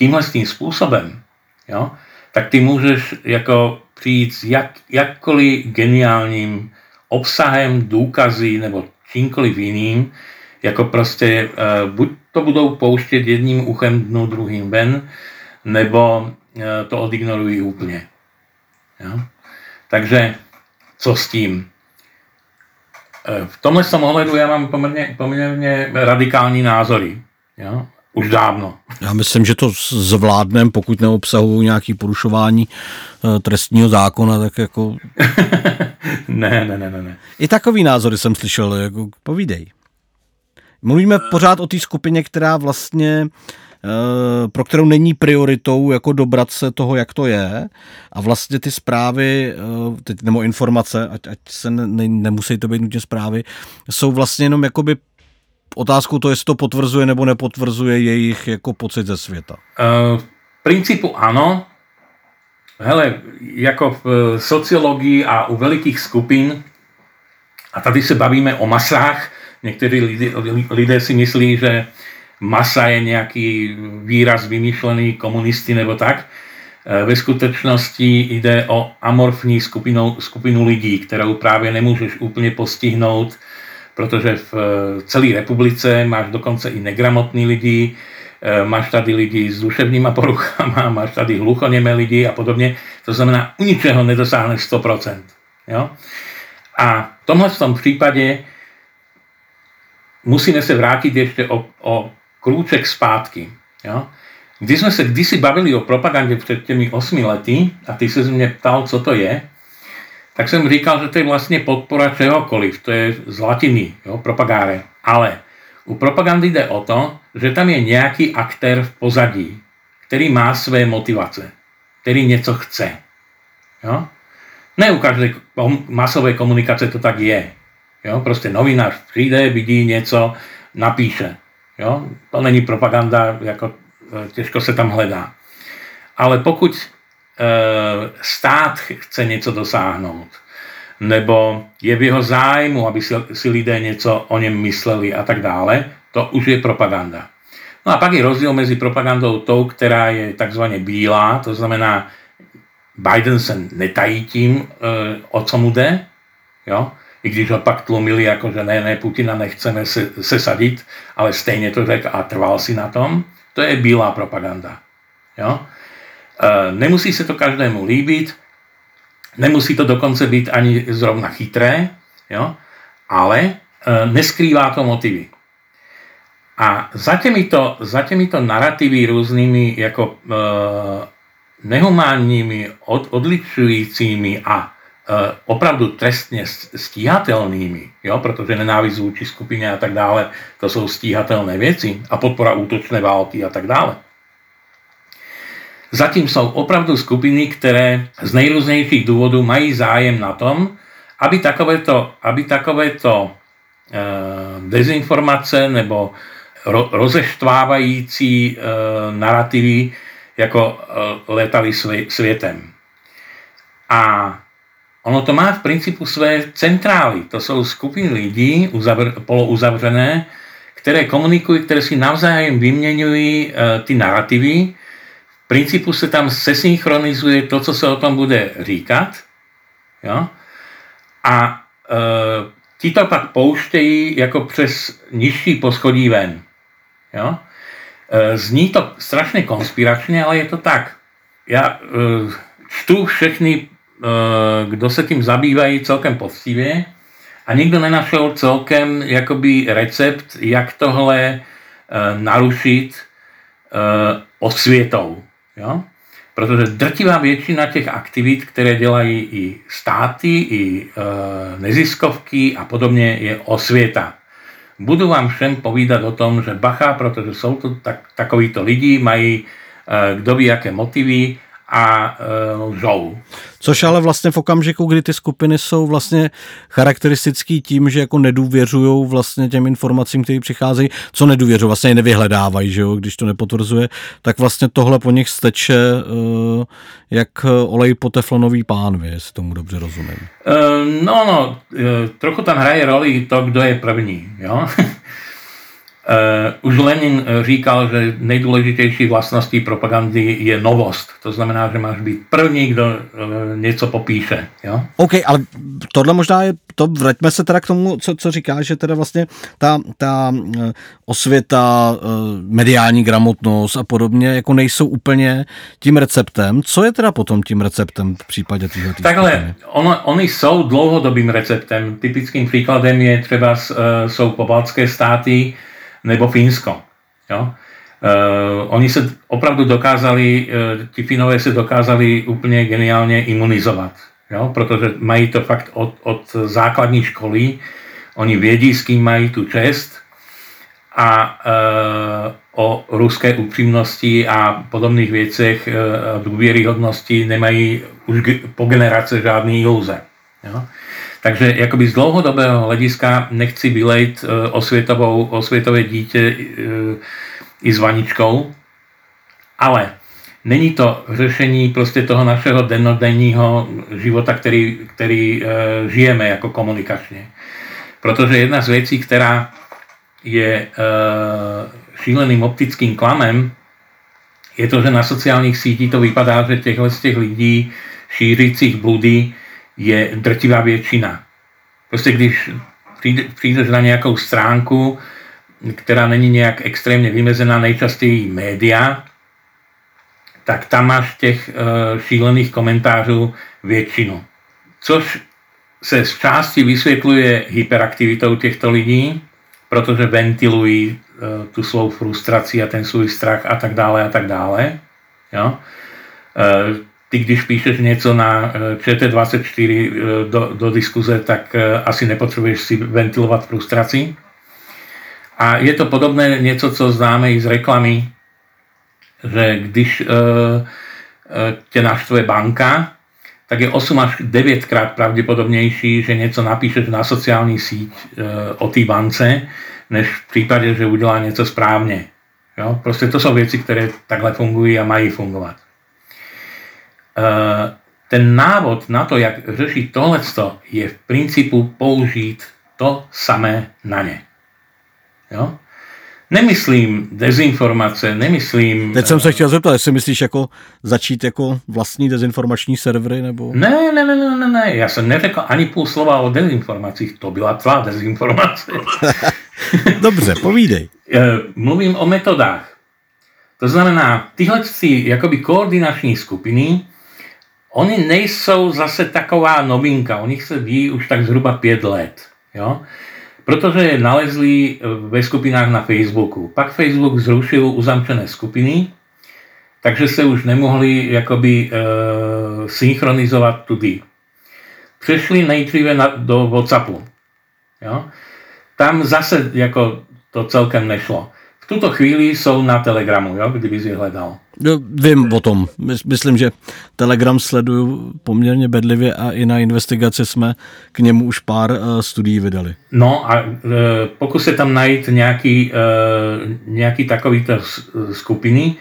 tímhle tím způsobem, jo, tak ty můžeš jako přijít s jak, jakkoliv geniálním obsahem, důkazy nebo čímkoliv jiným, jako prostě uh, buď to budou pouštět jedním uchem dnu, druhým ven, nebo uh, to odignorují úplně. Takže co s tím? Uh, v tomhle tom ohledu já mám poměrně, poměrně radikální názory. Jo? Už dávno. Já myslím, že to zvládnem, pokud neobsahují nějaké porušování trestního zákona, tak jako... *laughs* ne, ne, ne, ne, ne. I takový názory jsem slyšel, jako povídej. Mluvíme pořád o té skupině, která vlastně Eh, pro kterou není prioritou jako dobrat se toho, jak to je a vlastně ty zprávy, eh, teď nebo informace, ať, ať se ne, nemusí to být nutně zprávy, jsou vlastně jenom jakoby otázkou to, jestli to potvrzuje nebo nepotvrzuje jejich jako pocit ze světa. Uh, v principu ano. Hele, jako v sociologii a u velikých skupin, a tady se bavíme o masách, někteří lidé, lidé si myslí, že masa je nejaký výraz vymýšlený komunisty nebo tak. E, ve skutečnosti ide o amorfní skupinu, skupinu lidí, kterou právě nemůžeš úplně postihnout, protože v e, celé republice máš dokonce i negramotní lidi, e, máš tady lidi s duševníma poruchama, *laughs* máš tady hluchoněmé lidi a podobně. To znamená, u ničeho nedosáhneš 100%. Jo? A v tomhle v tom případě musíme se vrátit ještě o, o krůček zpátky. Jo? Když jsme se kdysi bavili o propagandě před těmi 8 lety a ty se mě ptal, co to je, tak jsem říkal, že to je vlastně podpora čehokoliv, to je z latiny, jo, propagáre. Ale u propagandy jde o to, že tam je nějaký aktér v pozadí, který má své motivace, který něco chce. Jo? Ne u každé masové komunikace to tak je. Jo? Prostě novinář přijde, vidí něco, napíše. Jo? To není propaganda, jako e, těžko se tam hledá. Ale pokud e, stát chce něco dosáhnout, nebo je v jeho zájmu, aby si, si lidé něco o něm mysleli a tak dále, to už je propaganda. No a pak je rozdíl mezi propagandou tou, která je takzvaně bílá, to znamená, Biden se netají tím, e, o co mu jde, jo? I když ho pak tlumili, jako že ne, ne, Putina nechceme se, sesadit, ale stejně to řekl a trval si na tom, to je bílá propaganda. Jo? E, nemusí se to každému líbit, nemusí to dokonce být ani zrovna chytré, jo? ale e, neskrývá to motivy. A za těmito, za těmito narrativy různými jako e, nehumánními, od, odličujícími a opravdu trestně stíhatelnými, jo, protože nenávist vůči skupině a tak dále, to jsou stíhatelné věci a podpora útočné války a tak dále. Zatím jsou opravdu skupiny, které z nejrůznějších důvodů mají zájem na tom, aby takovéto, aby takovéto e, dezinformace nebo ro, rozeštvávající e, narrativy jako e, letali světem. A Ono to má v principu své centrály. To jsou skupiny lidí uzavr, polouzavřené, které komunikují, které si navzájem vyměňují e, ty narrativy. V principu se tam sesynchronizuje to, co se o tom bude říkat. Jo? A e, ti to pak pouštějí jako přes nižší poschodí ven. Jo? E, zní to strašně konspiračně, ale je to tak. Já e, čtu všechny Eh, kdo se tím zabývají celkem poctivě a nikdo nenašel celkem jakoby recept, jak tohle eh, narušit eh, osvětou. Jo? Protože drtivá většina těch aktivit, které dělají i státy, i neziskovky a podobně, je osvěta. Budu vám všem povídat o tom, že bacha, protože jsou to tak, takovýto lidi, mají kdo ví jaké motivy a e, lžou. Což ale vlastně v okamžiku, kdy ty skupiny jsou vlastně charakteristický tím, že jako nedůvěřují vlastně těm informacím, které přicházejí, co nedůvěřují, vlastně je nevyhledávají, že jo, když to nepotvrzuje, tak vlastně tohle po nich steče uh, jak olej po teflonový pánvi, jestli tomu dobře rozumím. Uh, no, no, trochu tam hraje roli to, kdo je první, jo. *laughs* Uh, už Lenin eh, říkal, že nejdůležitější vlastností propagandy je novost. To znamená, že máš být první, kdo uh, něco popíše. Jo? OK, ale tohle možná je, to vraťme se teda k tomu, co, co říkáš, že teda vlastně ta, ta osvěta, mediální gramotnost a podobně jako nejsou úplně tím receptem. Co je teda potom tím receptem v případě téhle Takhle, ono, oni jsou dlouhodobým receptem. Typickým příkladem je třeba uh, jsou pobaltské státy, nebo Fínsko. Jo? Uh, oni se opravdu dokázali, uh, ti Finové se dokázali úplně geniálně imunizovat, jo? protože mají to fakt od, od základní školy, oni vědí, s kým mají tu čest a e, o ruskej úprimnosti a podobných veciach e, dôvieryhodnosti nemají už po generácie žádný ilúze. Jo? Takže akoby z dlouhodobého hľadiska nechci vylejť e, osvietovou, osvietové dítě e, i s vaničkou, ale není to řešení prostě toho našeho dennodenního života, který, který e, žijeme jako komunikačně. Protože jedna z věcí, která je šíleným optickým klamem, je to, že na sociálních sítích to vypadá, že těchto z těch lidí šířících bludy je drtivá většina. Prostě když přijdeš na nějakou stránku, která není nějak extrémně vymezená, nejčastěji média, tak tam máš těch uh, šílených komentářů většinu. Což se z části vysvětluje hyperaktivitou těchto lidí, protože ventilují uh, tu svou frustraci a ten svůj strach a tak dále a tak dále. Jo? Ty když píšeš něco na eh, ČT24 eh, do, do diskuze, tak eh, asi nepotřebuješ si ventilovat frustraci. A je to podobné něco, co známe i z reklamy, že když uh, tě naštve banka, tak je 8 až 9 krát pravděpodobnější, že něco napíšeš na sociální síť uh, o té bance, než v případě, že udělá něco správně. Jo? Prostě to jsou věci, které takhle fungují a mají fungovat. Eh, ten návod na to, jak řešit tohleto, je v principu použít to samé na ně. Jo? Nemyslím dezinformace, nemyslím... Teď jsem se chtěl zeptat, jestli myslíš jako začít jako vlastní dezinformační servery, nebo... Ne, ne, ne, ne, ne, ne, já jsem neřekl ani půl slova o dezinformacích, to byla tvá dezinformace. *laughs* Dobře, povídej. Eh, mluvím o metodách. To znamená, tyhle jakoby koordinační skupiny Oni nejsou zase taková novinka, o nich se ví už tak zhruba 5 let. Jo? Protože je nalezli eh, ve skupinách na Facebooku. Pak Facebook zrušil uzamčené skupiny, takže se už nemohli jakoby e, synchronizovat tudy. Přešli nejdříve na, do Whatsappu. Jo? Tam zase jako to celkem nešlo. V tuto chvíli jsou na Telegramu, jo, kdyby si hledal. No, vím o tom. Myslím, že Telegram sleduju poměrně bedlivě a i na investigaci jsme k němu už pár uh, studií vydali. No a uh, pokus se tam najít nějaký, uh, nějaký takovýto skupiny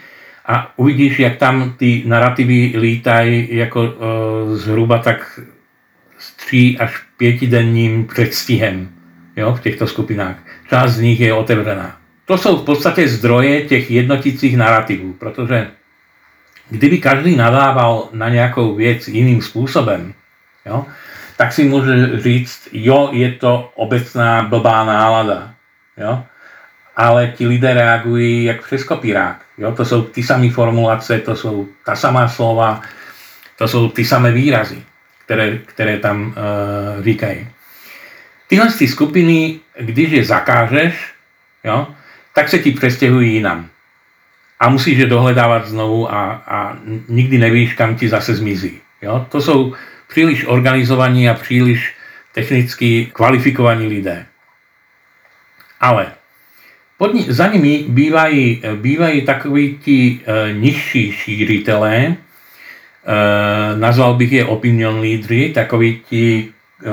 a uvidíš, jak tam ty narrativy lítají jako uh, zhruba tak s tří až pětidenním předstihem jo, v těchto skupinách. Část z nich je otevřená. To jsou v podstatě zdroje těch jednotících narrativů, protože kdyby každý nadával na nějakou věc jiným způsobem, jo, tak si může říct, jo, je to obecná blbá nálada, jo, ale ti lidé reagují jak přes kopírák. Jo? To jsou ty samé formulace, to jsou ta samá slova, to jsou ty samé výrazy, které, které tam uh, říkají. Tyhle ty skupiny, když je zakážeš, jo, tak se ti přestěhují jinam. A musíš je dohledávat znovu a, a nikdy nevíš, kam ti zase zmizí. Jo? To jsou příliš organizovaní a příliš technicky kvalifikovaní lidé. Ale pod ní, za nimi bývají, bývají takoví ti e, nižší šířitelé, e, nazval bych je opinion lídry, takoví ti, e,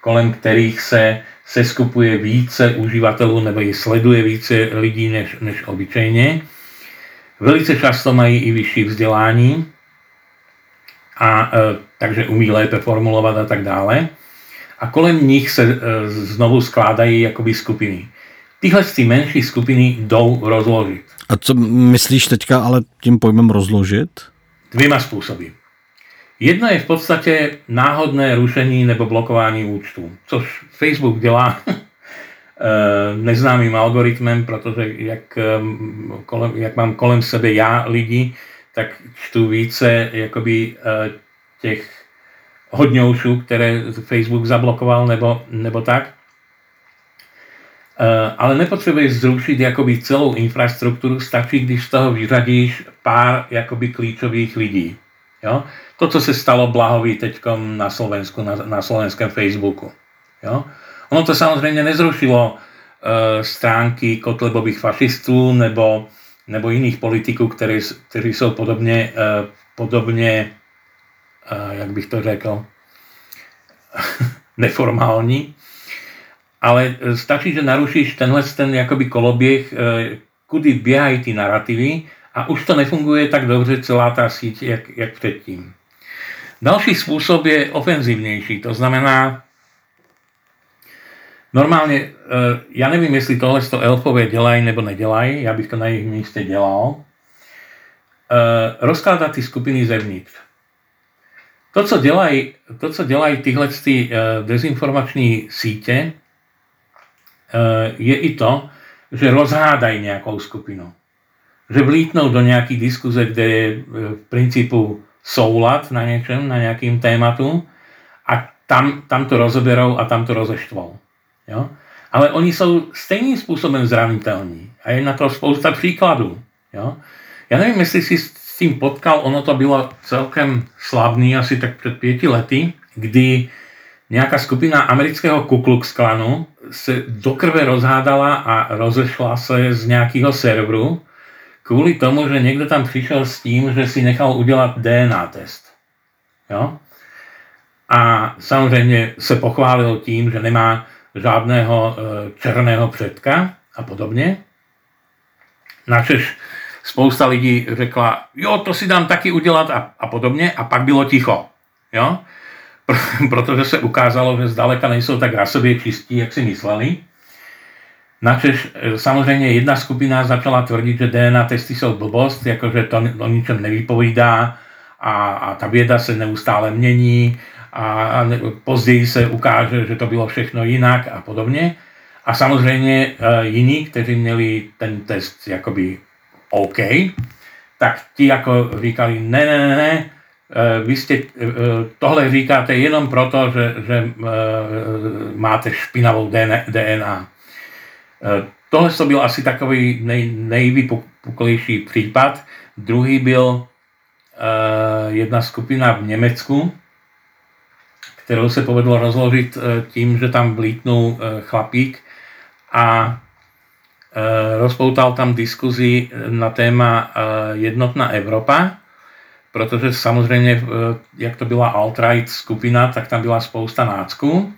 kolem kterých se se skupuje více uživatelů nebo ji sleduje více lidí než, než obyčejně. Velice často mají i vyšší vzdělání, a, e, takže umí lépe formulovat a tak dále. A kolem nich se e, znovu skládají jakoby skupiny. Tyhle ty menší skupiny jdou rozložit. A co myslíš teďka ale tím pojmem rozložit? Dvěma způsoby. Jedno je v podstatě náhodné rušení nebo blokování účtu, což Facebook dělá *laughs* eh, neznámým algoritmem, protože jak, eh, kolem, jak mám kolem sebe já lidi, tak čtu více jakoby eh, těch hodňoušů, které Facebook zablokoval nebo, nebo tak. Ale nepotřebuješ zrušit jakoby celou infrastrukturu, stačí, když z toho vyřadíš pár jakoby klíčových lidí. Jo? To, co se stalo Blahovi teď na Slovensku, na, na slovenském Facebooku. Jo? Ono to samozřejmě nezrušilo stránky Kotlebových fašistů nebo, nebo jiných politiků, kteří, kteří jsou podobně, e, podobně, jak bych to řekl, *laughs* neformální. Ale stačí, že narušíš tenhle ten jakoby koloběh, kudy běhají ty narrativy a už to nefunguje tak dobře celá ta síť, jak, jak předtím. Další způsob je ofenzivnější, to znamená, normálně, eh, já nevím, jestli tohle to elfové dělají nebo nedělají, já bych to na jejich místě dělal, eh, rozkládat ty skupiny zevnitř. To, co dělají, to, co dělají tyhle ty eh, dezinformační sítě, je i to, že rozhádají nějakou skupinu. Že vlítnou do nějaký diskuze, kde je v principu soulad na něčem, na nějakým tématu a tam, tam to rozoberou a tam to rozeštvou. Jo? Ale oni jsou stejným způsobem zranitelní a je na to spousta příkladů. Jo? Já nevím, jestli si s tím potkal, ono to bylo celkem slavný asi tak před pěti lety, kdy nějaká skupina amerického Ku Klux Klanu se do krve rozhádala a rozešla se z nějakého serveru kvůli tomu, že někdo tam přišel s tím, že si nechal udělat DNA test. Jo? A samozřejmě se pochválil tím, že nemá žádného e, černého předka a podobně. Načež spousta lidí řekla, jo, to si dám taky udělat a, a podobně a pak bylo ticho. Jo? *laughs* Protože se ukázalo, že zdaleka nejsou tak rasově čistí, jak si mysleli. Načež e, samozřejmě jedna skupina začala tvrdit, že DNA testy jsou blbost, jakože to o ničem nevypovídá a, a ta věda se neustále mění a, a později se ukáže, že to bylo všechno jinak a podobně. A samozřejmě uh, jiní, kteří měli ten test jakoby OK, tak ti jako říkali, ne, ne, ne, ne, uh, vy jste, uh, tohle říkáte jenom proto, že, že máte špinavou DNA. Eh, tohle to byl asi takový nej, nejvypuklejší případ. Druhý byl uh, jedna skupina v Německu, kterou se povedlo rozložit uh, tím, že tam vlítnul uh, chlapík a rozpoutal tam diskuzi na téma jednotná Evropa, protože samozřejmě, jak to byla alt-right skupina, tak tam byla spousta nácků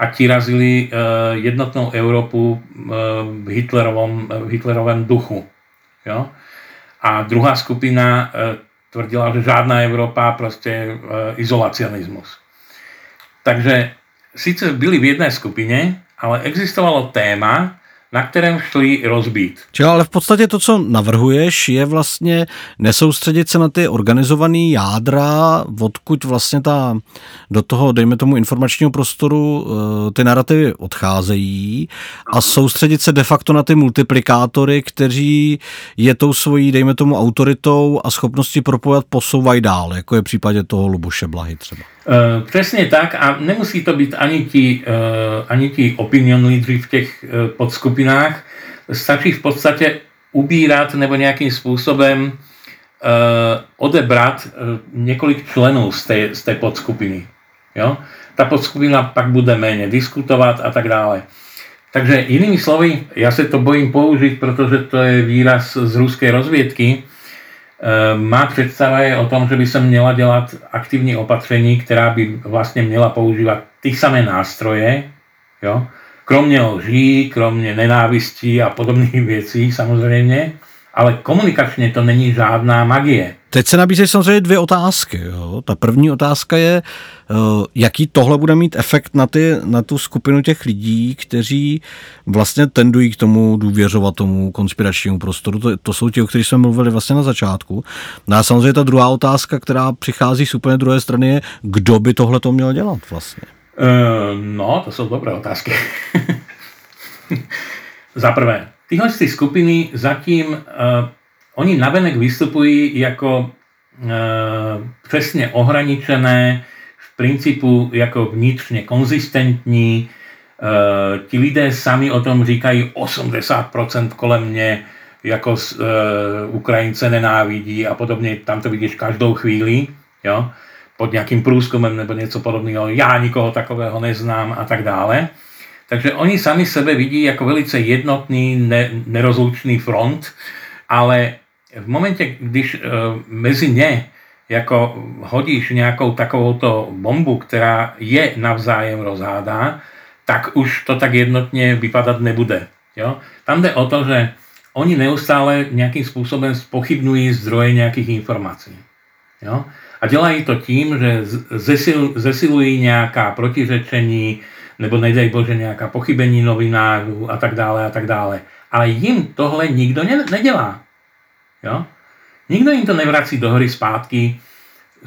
a ti razili eh, jednotnou Európu eh, v Hitlerovom, v Hitlerovém duchu. Jo? A druhá skupina tvrdila, že žádná Európa, prostě izolacionismus. Takže sice byli v jedné skupině, ale existovalo téma, na kterém šli rozbít. Čili ale v podstatě to, co navrhuješ, je vlastně nesoustředit se na ty organizované jádra, odkud vlastně ta, do toho, dejme tomu, informačního prostoru eh, ty narrativy odcházejí a soustředit se de facto na ty multiplikátory, kteří je tou svojí, dejme tomu, autoritou a schopnosti propojat posouvají dál, jako je v případě toho Luboše Blahy třeba. Uh, přesně tak a nemusí to být ani ti, uh, ani ti opinion lídři v těch uh, podskupinách. Stačí v podstatě ubírat nebo nějakým způsobem uh, odebrat uh, několik členů z té, z té podskupiny. Jo? Ta podskupina pak bude méně diskutovat a tak dále. Takže jinými slovy, já se to bojím použít, protože to je výraz z ruské rozvědky, Ehm, má představa je o tom, že by se měla dělat aktivní opatření, která by vlastně měla používat ty samé nástroje, jo? kromě lží, kromě nenávistí a podobných *laughs* věcí samozřejmě, ale komunikačně to není žádná magie. Teď se nabízejí samozřejmě dvě otázky. Jo. Ta první otázka je, eh, jaký tohle bude mít efekt na, ty, na tu skupinu těch lidí, kteří vlastně tendují k tomu důvěřovat tomu konspiračnímu prostoru. To, to jsou ti, o kterých jsme mluvili vlastně na začátku. No a samozřejmě ta druhá otázka, která přichází z úplně druhé strany, je, kdo by tohle to měl dělat vlastně? Uh, no, to jsou dobré otázky. *laughs* Za prvé, tyhle ty skupiny zatím uh, Oni navenek vystupují jako e, přesně ohraničené, v principu jako vnitřně konzistentní. E, ti lidé sami o tom říkají 80% kolem mě jako e, Ukrajince nenávidí a podobně, tam to vidíš každou chvíli, jo, pod nějakým průzkumem nebo něco podobného, já nikoho takového neznám a tak dále. Takže oni sami sebe vidí ako velice jednotný, ne, nerozlučný front, ale v momente, když e, mezi ne jako hodíš nejakou takovouto bombu, která je navzájem rozhádá, tak už to tak jednotně vypadat nebude. Jo? Tam jde o to, že oni neustále nějakým způsobem spochybnují zdroje nějakých informací. Jo? A dělají to tím, že zesil, zesilují nějaká protiřečení, nebo nedej Bože nějaká pochybení novinářů a tak dále a tak dále. Ale jim tohle nikdo ne, nedělá. Jo? Nikdo jim to nevrací do hry zpátky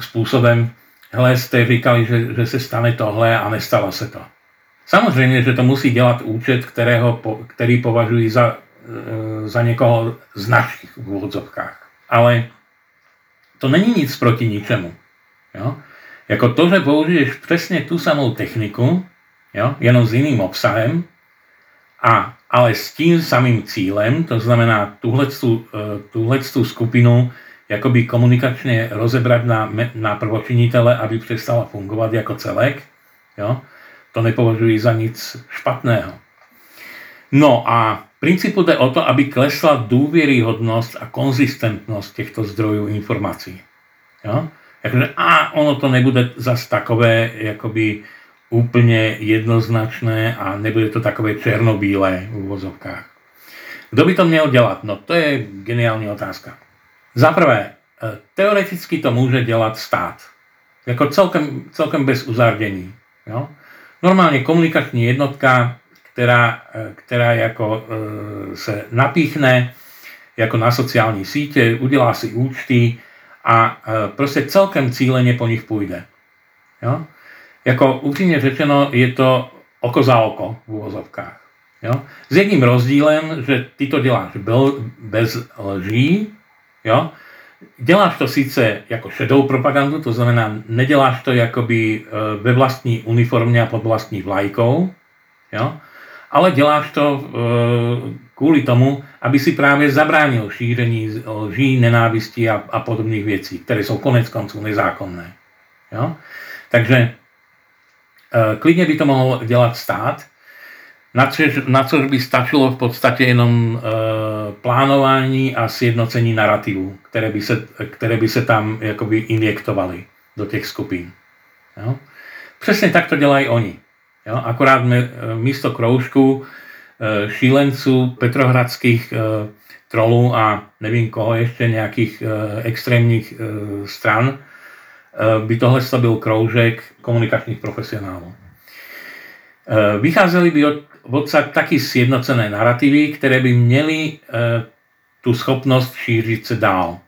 způsobem, hele, jste říkali, že, že se stane tohle a nestalo se to. Samozřejmě, že to musí dělat účet, kterého, který považují za, e, za někoho z našich úvodzovkách. Ale to není nic proti ničemu. Jo? Jako to, že použiješ přesně tu samou techniku, jo? jenom s jiným obsahem, a, ale s tím samým cílem, to znamená tuhle e, skupinu jakoby komunikačně rozebrat na, na prvočinitele, aby přestala fungovat jako celek, jo? to nepovažuji za nic špatného. No a v princípu jde o to, aby klesla důvěryhodnost a konzistentnost těchto zdrojů informací. Jo? Jakože, a ono to nebude zas takové jakoby úplně jednoznačné a nebude to takové černobílé v uvozovkách. Kdo by to měl dělat? No to je geniální otázka. Za prvé, e, teoreticky to může dělat stát. Jako celkem, celkem bez uzardění. Jo? Normálně komunikační jednotka která, která jako e, se napíchne jako na sociální sítě, udělá si účty a e, prostě celkem cíleně po nich půjde. Jo? Jako upřímně řečeno, je to oko za oko v úvozovkách. Jo? S jedním rozdílem, že ty to děláš bez lží, jo? děláš to sice jako šedou propagandu, to znamená, neděláš to jakoby e, ve vlastní uniformě a pod vlastní vlajkou, jo? ale děláš to e, kvůli tomu, aby si právě zabránil šíření lží, nenávisti a, a podobných věcí, které jsou konec konců nezákonné. Jo? Takže e, klidně by to mohl dělat stát, na což, na což by stačilo v podstatě jenom e, plánování a sjednocení narrativů, které by se, které by se tam jakoby injektovaly do těch skupin. Jo? Přesně tak to oni. Jo? Akorát e, místo kroužku e, šílenců petrohradských e, trolů a nevím koho ještě nějakých extrémních stran by tohle byl kroužek komunikačních profesionálů. Vycházeli by od, odsaď taky sjednocené narrativy, které by měly tu schopnost šířit se dál.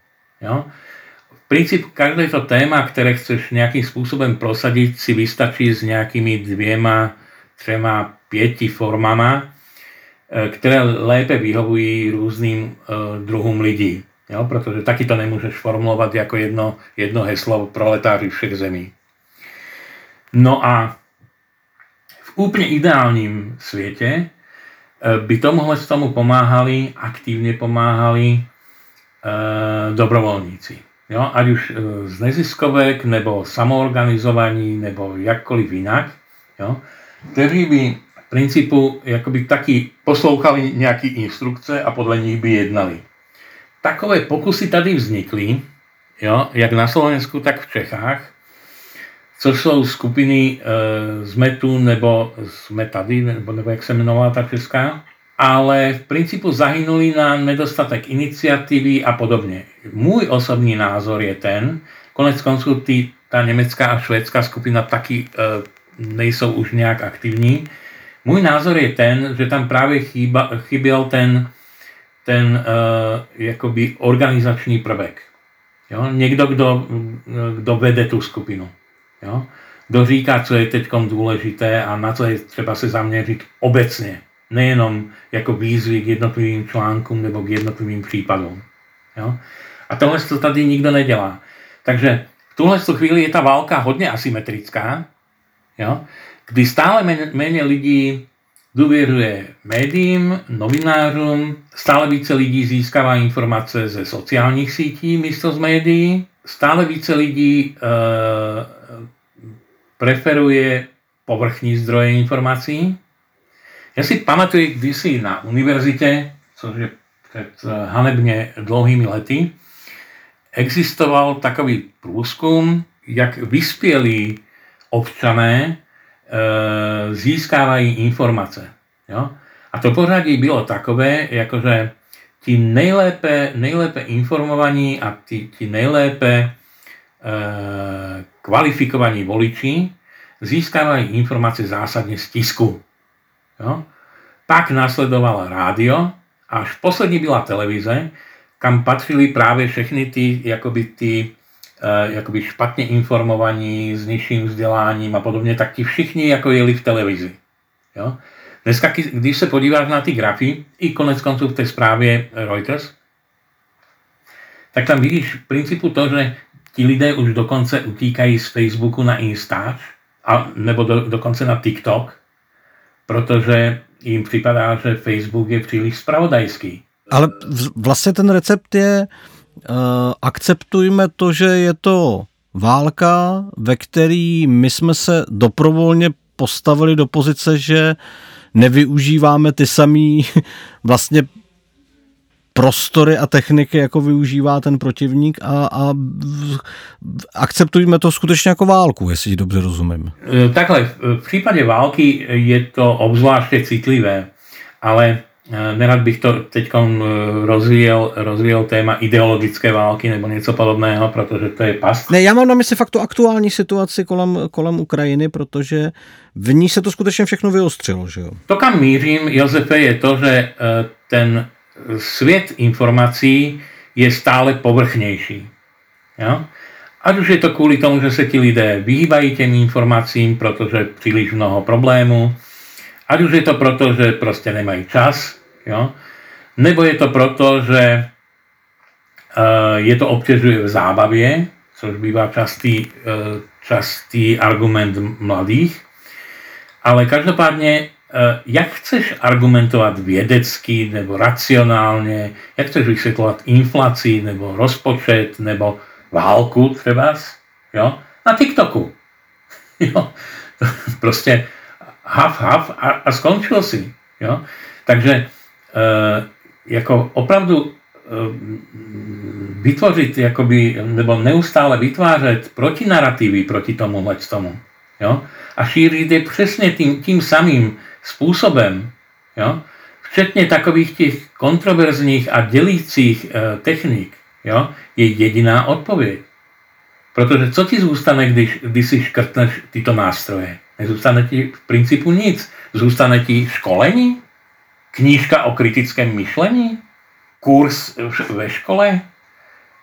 Jo? princíp každé to téma, které chceš nejakým spôsobom prosadiť, si vystačí s nejakými dvěma, třema, pěti formama, které lépe vyhovují různým druhům lidí. Jo? Protože taky to nemůžeš formulovat jako jedno, jedno heslo proletáři všech zemí. No a v úplně ideálním světě e, by tomuhle tomu pomáhali, aktívne pomáhali e, dobrovoľníci. Jo, ať už e, z neziskovek, nebo samoorganizovaní, nebo jakkoliv jinak, jo, kteří by v principu taky poslouchali nějaký instrukce a podle nich by jednali. Takové pokusy tady vznikly, jo, jak na Slovensku, tak v Čechách, což jsou skupiny e, z Metu nebo z Metady, nebo, nebo jak se jmenovala ta česká, ale v princípu zahynuli na nedostatek iniciatívy a podobne. Môj osobný názor je ten, konec konců ty, tá nemecká a švédská skupina taky e, nejsou už nejak aktivní. Môj názor je ten, že tam práve chýba, chyběl ten, ten e, jakoby organizačný prvek. Jo? Někdo, kdo, kdo vede tu skupinu. Jo? Kdo říká, co je teď důležité a na co je třeba se zaměřit obecně nejenom jako výzvy k jednotlivým článkům nebo k jednotlivým případům. Jo? A tohle to tady nikdo nedělá. Takže v tuhle chvíli je ta válka hodně asymetrická, jo? kdy stále méně lidí důvěřuje médiím, novinářům, stále více lidí získává informace ze sociálních sítí místo z médií, stále více lidí e, preferuje povrchní zdroje informací, Ja si pamatuju kdysi na univerzite, což je pred eh, hanebne dlouhými lety, existoval takový průzkum, jak vyspělí občané e, získávají informace. Jo? A to pořadí bylo takové, jakože ti nejlépe, nejlépe informovaní a ti, ti nejlépe e, kvalifikovaní voliči získávají informace zásadně z tisku. Jo? Pak následovalo rádio, až poslední byla televize, kam patřili právě všechny ty, jakoby ty uh, jakoby špatně informovaní, s nižším vzděláním a podobně, tak ti všichni jako jeli v televizi. Jo? Dneska, když se podíváš na ty grafy, i konec konců v té zprávě Reuters, tak tam vidíš v principu to, že ti lidé už dokonce utíkají z Facebooku na Instač, a, nebo do, dokonce na TikTok, protože jim připadá, že Facebook je příliš spravodajský. Ale vlastně ten recept je, akceptujme to, že je to válka, ve který my jsme se doprovolně postavili do pozice, že nevyužíváme ty samé *laughs* vlastně prostory a techniky, jako využívá ten protivník a, a akceptujeme to skutečně jako válku, jestli dobře rozumím. E, takhle, v případě války je to obzvláště citlivé, ale nerad bych to teď e, rozvíjel, rozvíjel téma ideologické války nebo něco podobného, protože to je past. Ne, já mám na mysli fakt tu aktuální situaci kolem, kolem Ukrajiny, protože v ní se to skutečně všechno vyostřilo. Že jo? To, kam mířím, Josefe, je to, že ten svět informací je stále povrchnější. Jo? Ať už je to kvůli tomu, že se ti lidé vyhýbají těm informacím, protože příliš mnoho problémů, ať už je to proto, že prostě nemají čas, jo? nebo je to proto, že uh, je to obtěžuje v zábavě, což bývá častý, uh, častý argument mladých, ale každopádně Eh, jak chceš argumentovat vědecky nebo racionálně, jak chceš vysvětlovat inflaci nebo rozpočet nebo válku třeba, jo, na TikToku. *laughs* Jo, *laughs* prostě hav, hav a, a skončil si. Jo. Takže e, jako opravdu e, vytvořit, jakoby, nebo neustále vytvářet protinarativy proti tomu tomu. Jo? A šířit je přesně tím, tím samým způsobem, jo, včetně takových těch kontroverzních a dělících e, technik, jo, je jediná odpověď. Protože co ti zůstane, když, když si škrtneš tyto nástroje? Nezůstane ti v principu nic. Zůstane ti školení? Knížka o kritickém myšlení? Kurs ve škole?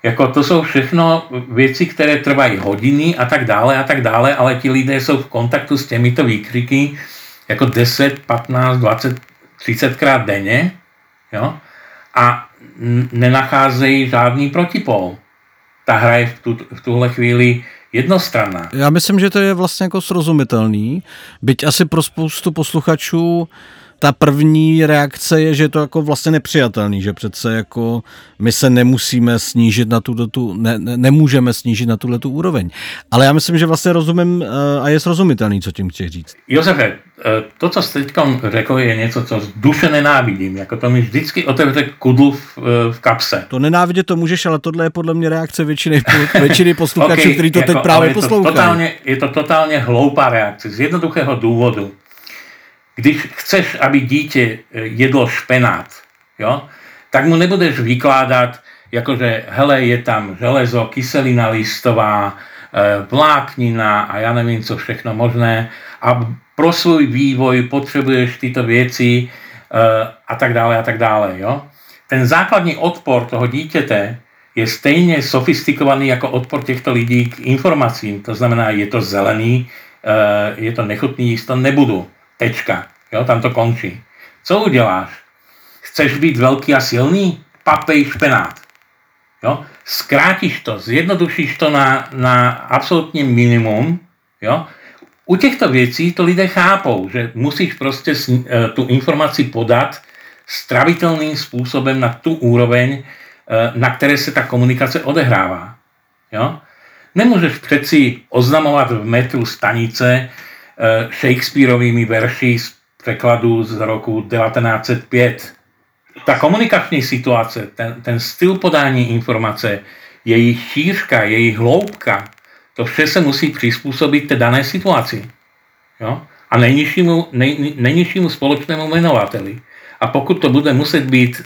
Jako to jsou všechno věci, které trvají hodiny a tak dále a tak dále, ale ti lidé jsou v kontaktu s těmito výkriky jako 10, 15, 20, 30 krát denně jo? a nenacházejí žádný protipol. Ta hra je v, tu, v tuhle chvíli jednostranná. Já myslím, že to je vlastně jako srozumitelný, byť asi pro spoustu posluchačů ta první reakce je, že je to jako vlastně nepřijatelný, že přece jako my se nemusíme snížit na tuto tu, ne, ne, nemůžeme snížit na tuhle tu úroveň. Ale já myslím, že vlastně rozumím eh, a je srozumitelný, co tím chci říct. Josefe, eh, to, co jste teď řekl, je něco, co z duše nenávidím. Jako to mi vždycky otevře kudlu v, eh, v kapse. To nenávidět to můžeš, ale tohle je podle mě reakce většiny, *laughs* většiny posluchačů, okay, kteří to jako, teď právě poslouchají. Totálně, je to totálně hloupá reakce z jednoduchého důvodu když chceš, aby dítě eh, jedlo špenát, jo, tak mu nebudeš vykládat, jakože hele, je tam železo, kyselina listová, eh, vláknina a já nevím, co všechno možné a pro svůj vývoj potřebuješ tyto věci eh, a tak dále a tak dále. Jo? Ten základní odpor toho dítěte je stejně sofistikovaný jako odpor těchto lidí k informacím. To znamená, je to zelený, je to nechutný, jíst nebudu. Tečka. Jo, tam to končí. Co uděláš? Chceš být velký a silný? Papej špenát. Jo? Zkrátíš to, zjednodušíš to na, na absolutní minimum. Jo? U těchto věcí to lidé chápou, že musíš prostě eh, tu informaci podat stravitelným způsobem na tu úroveň, eh, na které se ta komunikace odehrává. Jo? Nemůžeš přeci oznamovat v metru stanice eh, Shakespeareovými verši prekladu z roku 1905. Tá komunikační situace, ten, ten styl podání informace, její šířka, její hloubka, to vše se musí přizpůsobit té dané situaci. Jo? A nejnižšímu, nej, nejnižšímu společnému jmenovateli. A pokud to bude muset být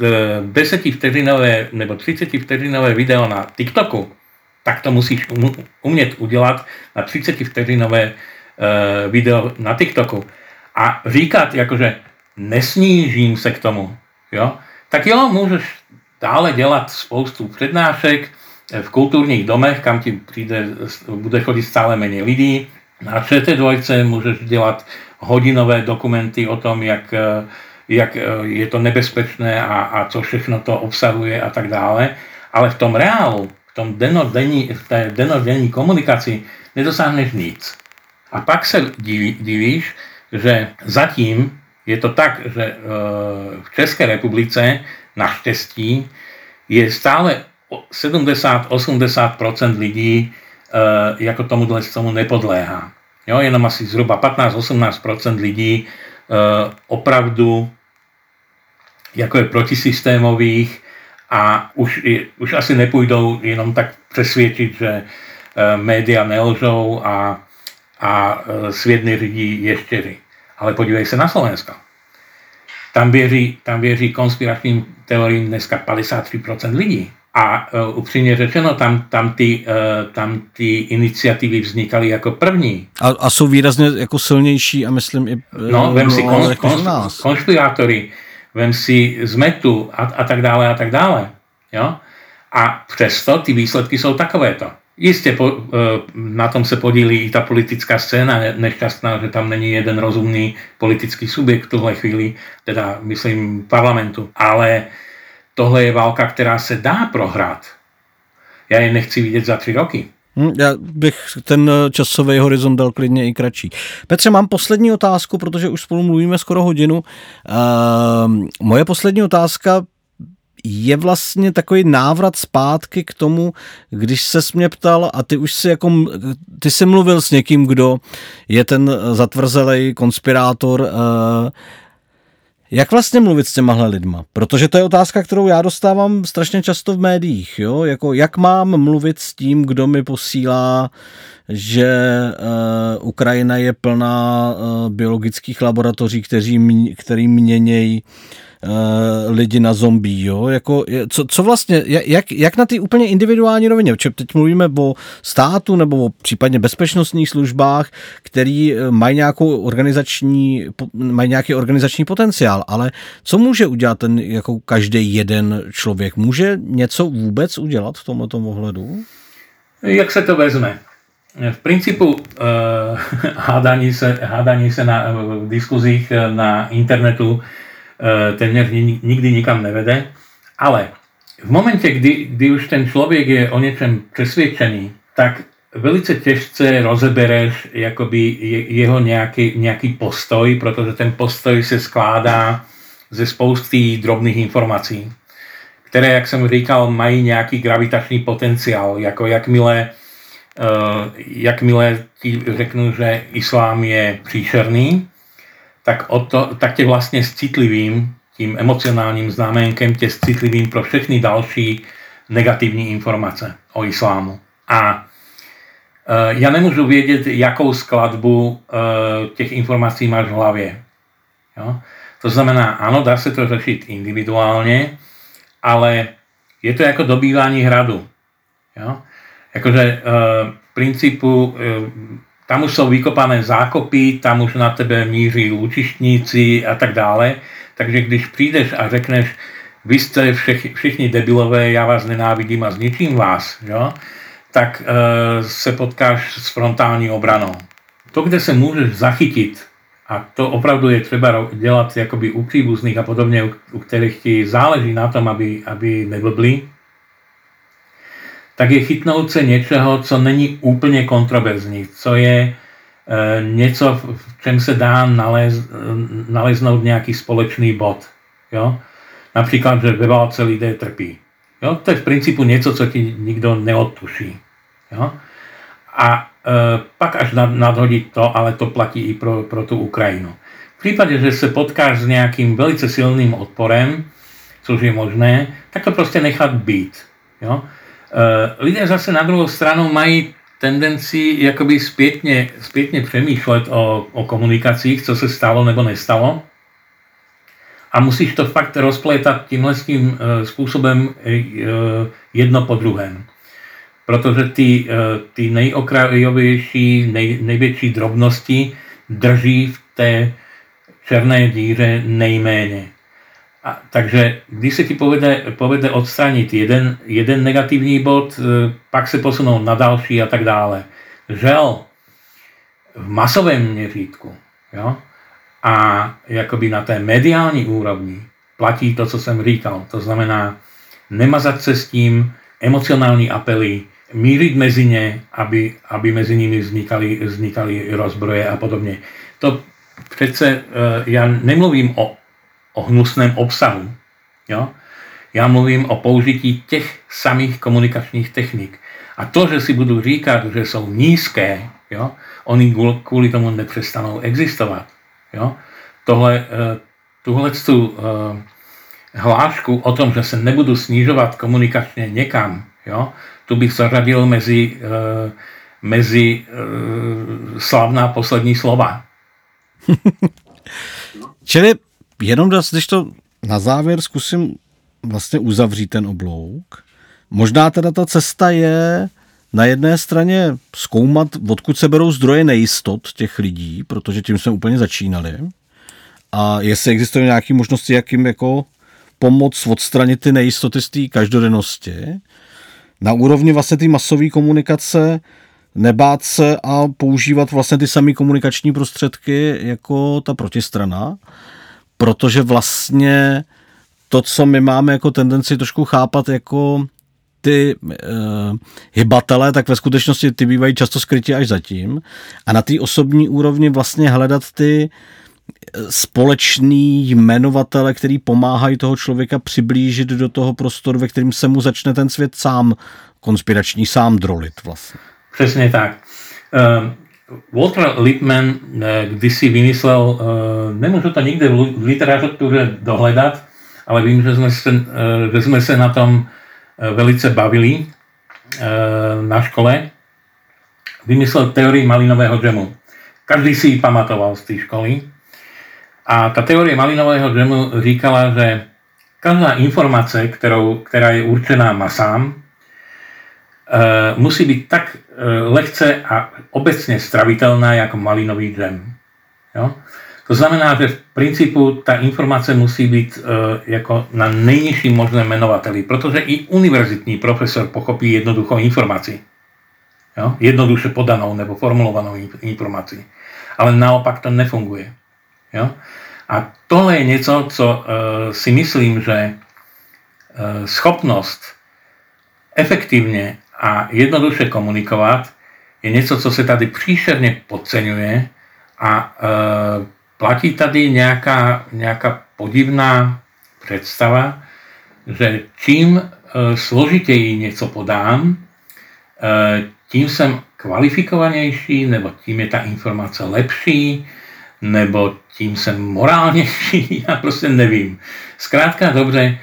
10 e, vteřinové nebo 30 vteřinové video na TikToku, tak to musíš umět udělat na 30 vteřinové e, video na TikToku. A říkat, jakože nesnížím se k tomu, jo, tak jo, můžeš dále dělat spoustu přednášek v kulturních domech, kam ti přijde, bude chodit stále méně lidí. Na ČT2 můžeš dělat hodinové dokumenty o tom, jak, jak je to nebezpečné a, a co všechno to obsahuje a tak dále. Ale v tom reálu, v tom denodenní, v té denodenní komunikaci nedosáhneš nic. A pak diví, divíš, že zatím je to tak, že e, v České republice naštěstí je stále 70-80% lidí e, jako tomuhle tomu nepodléhá. Jo, jenom asi zhruba 15-18% lidí e, opravdu jako je protisystémových a už, už asi nepůjdou jenom tak přesvědčit, že média nelžou a a e, svět neřídí ještěři. Ale podívej se na Slovensko. Tam věří, tam věří konspiračním teoriím dneska 53% lidí. A uh, upřímně řečeno, tam, tam, ty, uh, tam ty iniciativy vznikaly jako první. A, a jsou výrazně jako silnější a myslím i No, vem si kon, jako kon, konspirátory, vem si zmetu a, a tak dále a tak dále. Jo? A přesto ty výsledky jsou takovéto. Jistě po, e, na tom se podílí i ta politická scéna nešťastná, že tam není jeden rozumný politický subjekt v tuhle chvíli, teda myslím parlamentu. Ale tohle je válka, která se dá prohrát. Já je nechci vidět za tři roky. Hm, já bych ten časový horizont dal klidně i kratší. Petře, mám poslední otázku, protože už spolu mluvíme skoro hodinu. Uh, moje poslední otázka je vlastně takový návrat zpátky k tomu, když se mě ptal a ty už si jako, ty jsi mluvil s někým, kdo je ten zatvrzelej konspirátor, eh, jak vlastně mluvit s těmahle lidma? Protože to je otázka, kterou já dostávám strašně často v médiích. Jo? Jako, jak mám mluvit s tím, kdo mi posílá, že uh, Ukrajina je plná uh, biologických laboratoří, kteří, který měnějí uh, lidi na zombie, jo? Jako, co, co vlastně, jak, jak na ty úplně individuální rovině, protože teď mluvíme o státu nebo o případně bezpečnostních službách, který eh, mají nějakou organizační, mají nějaký organizační potenciál, ale co může udělat ten jako každý jeden člověk? Může něco vůbec udělat v tomto ohledu? Jak se to vezme? V principu uh, *laughs* hádání se, hádání se na, v diskuzích na internetu E, téměř nikdy nikam nevede, ale v momente, kdy, kdy už ten člověk je o něčem přesvědčený, tak velice těžce rozebereš jakoby jeho nějaký, nějaký postoj, protože ten postoj se skládá ze spousty drobných informací, které, jak jsem říkal, mají nějaký gravitační potenciál, jako jakmile, uh, jakmile ti řeknu, že islám je příšerný, tak, o to, tak tě vlastně s citlivým, tím emocionálním známenkem, tě s citlivým pro všechny další negativní informace o islámu. A e, já nemůžu vědět, jakou skladbu e, těch informací máš v hlavě. Jo? To znamená, ano, dá se to řešit individuálně, ale je to jako dobývání hradu. Jo? Jakože e, v principu e, tam už jsou vykopané zákopy, tam už na tebe míří lučištníci a tak dále. Takže když přijdeš a řekneš, vy jste všech, všichni debilové, já vás nenávidím a zničím vás, jo? tak e, se potkáš s frontální obranou. To, kde se můžeš zachytit, a to opravdu je třeba dělat jakoby u příbuzných a podobně, u, u kterých ti záleží na tom, aby, aby neblbli, tak je chytnout se něčeho, co není úplně kontroverzní, co je e, něco, v čem se dá nalez, naleznout nějaký společný bod. Jo? Například, že ve válce lidé trpí. Jo? To je v principu něco, co ti nikdo neodtuší. Jo? A e, pak až nad, nadhodit to, ale to platí i pro, pro tu Ukrajinu. V případě, že se potkáš s nějakým velice silným odporem, což je možné, tak to prostě nechat být. Jo? Lidé zase na druhou stranu mají tendenci jakoby zpětně, zpětně přemýšlet o, o komunikacích, co se stalo nebo nestalo. A musíš to fakt rozplétat tímhle tím e, způsobem e, jedno po druhém. Protože ty, ty nejokrajovější, nej, největší drobnosti drží v té černé díře nejméně. A, takže když se ti povede, povede odstranit jeden, jeden negativní bod, e, pak se posunout na další a tak dále. Žel v masovém měřítku jo, a jakoby na té mediální úrovni platí to, co jsem říkal. To znamená nemazat se s tím, emocionální apely, mířit mezi ně, aby, aby mezi nimi vznikaly, vznikaly rozbroje a podobně. To přece, e, já nemluvím o o hnusném obsahu. Jo? Já mluvím o použití těch samých komunikačních technik. A to, že si budu říkat, že jsou nízké, jo, oni kvůli tomu nepřestanou existovat. Jo? Tohle, eh, tuhle tu eh, hlášku o tom, že se nebudu snižovat komunikačně někam, jo, tu bych zařadil mezi, eh, mezi slavná poslední slova. *laughs* Čili jenom když to na závěr zkusím vlastně uzavřít ten oblouk. Možná teda ta cesta je na jedné straně zkoumat, odkud se berou zdroje nejistot těch lidí, protože tím jsme úplně začínali. A jestli existují nějaké možnosti, jak jim jako pomoct odstranit ty nejistoty z té každodennosti. Na úrovni vlastně té masové komunikace nebát se a používat vlastně ty samé komunikační prostředky jako ta protistrana protože vlastně to, co my máme jako tendenci trošku chápat jako ty uh, hybatele, tak ve skutečnosti ty bývají často skrytě až zatím. A na té osobní úrovni vlastně hledat ty eh, společný jmenovatele, který pomáhají toho člověka přiblížit do toho prostoru, ve kterým se mu začne ten svět sám konspirační sám drolit vlastně. Přesně tak. Walter Lippmann eh, kdysi vymyslel, eh, nemůžu to nikde v literatuře dohledat, ale vím, že jsme se, eh, že jsme se na tom velice bavili na škole. Vymyslel teorii malinového džemu. Každý si ji pamatoval z té školy. A ta teorie malinového džemu říkala, že každá informace, kterou, která je určená masám, musí být tak lehce a obecně stravitelná jako malinový džem. Jo? To znamená, že v principu ta informace musí být uh, jako na nejnižším možném jmenovateli, protože i univerzitní profesor pochopí jednoduchou informaci. Jo? Jednoduše podanou nebo formulovanou informaci. Ale naopak to nefunguje. Jo? A tohle je něco, co uh, si myslím, že uh, schopnost efektivně a jednoduše komunikovat je něco, co se tady příšerně podceňuje a e, platí tady nějaká, nějaká podivná představa, že čím e, složitěji něco podám, e, tím jsem kvalifikovanější, nebo tím je ta informace lepší, nebo tím jsem morálnější, *laughs* já prostě nevím. Zkrátka dobře,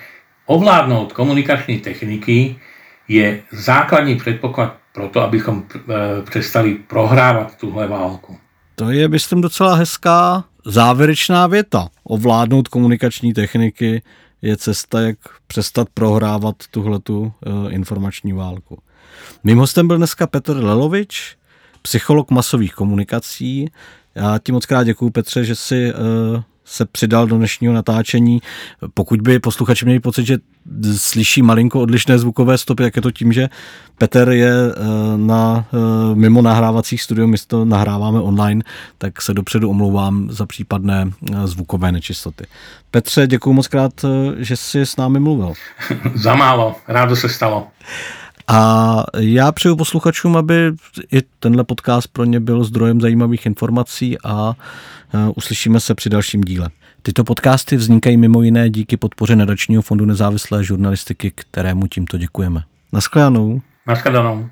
ovládnout komunikační techniky je základní předpoklad pro to, abychom eh, přestali prohrávat tuhle válku. To je, myslím, docela hezká závěrečná věta. Ovládnout komunikační techniky je cesta, jak přestat prohrávat tuhletu uh, informační válku. Mým hostem byl dneska Petr Lelovič, psycholog masových komunikací. Já ti moc krát děkuju, Petře, že jsi uh, se přidal do dnešního natáčení. Pokud by posluchači měli pocit, že slyší malinko odlišné zvukové stopy, jak je to tím, že Petr je eh, na eh, mimo nahrávacích studií, my to nahráváme online, tak se dopředu omlouvám za případné eh, zvukové nečistoty. Petře, děkuji moc krát, že jsi s námi mluvil. *laughs* za málo, rádo se stalo. A já přeju posluchačům, aby i tenhle podcast pro ně byl zdrojem zajímavých informací a uslyšíme se při dalším díle. Tyto podcasty vznikají mimo jiné díky podpoře nadačního fondu nezávislé žurnalistiky, kterému tímto děkujeme. Naschledanou. Naschledanou.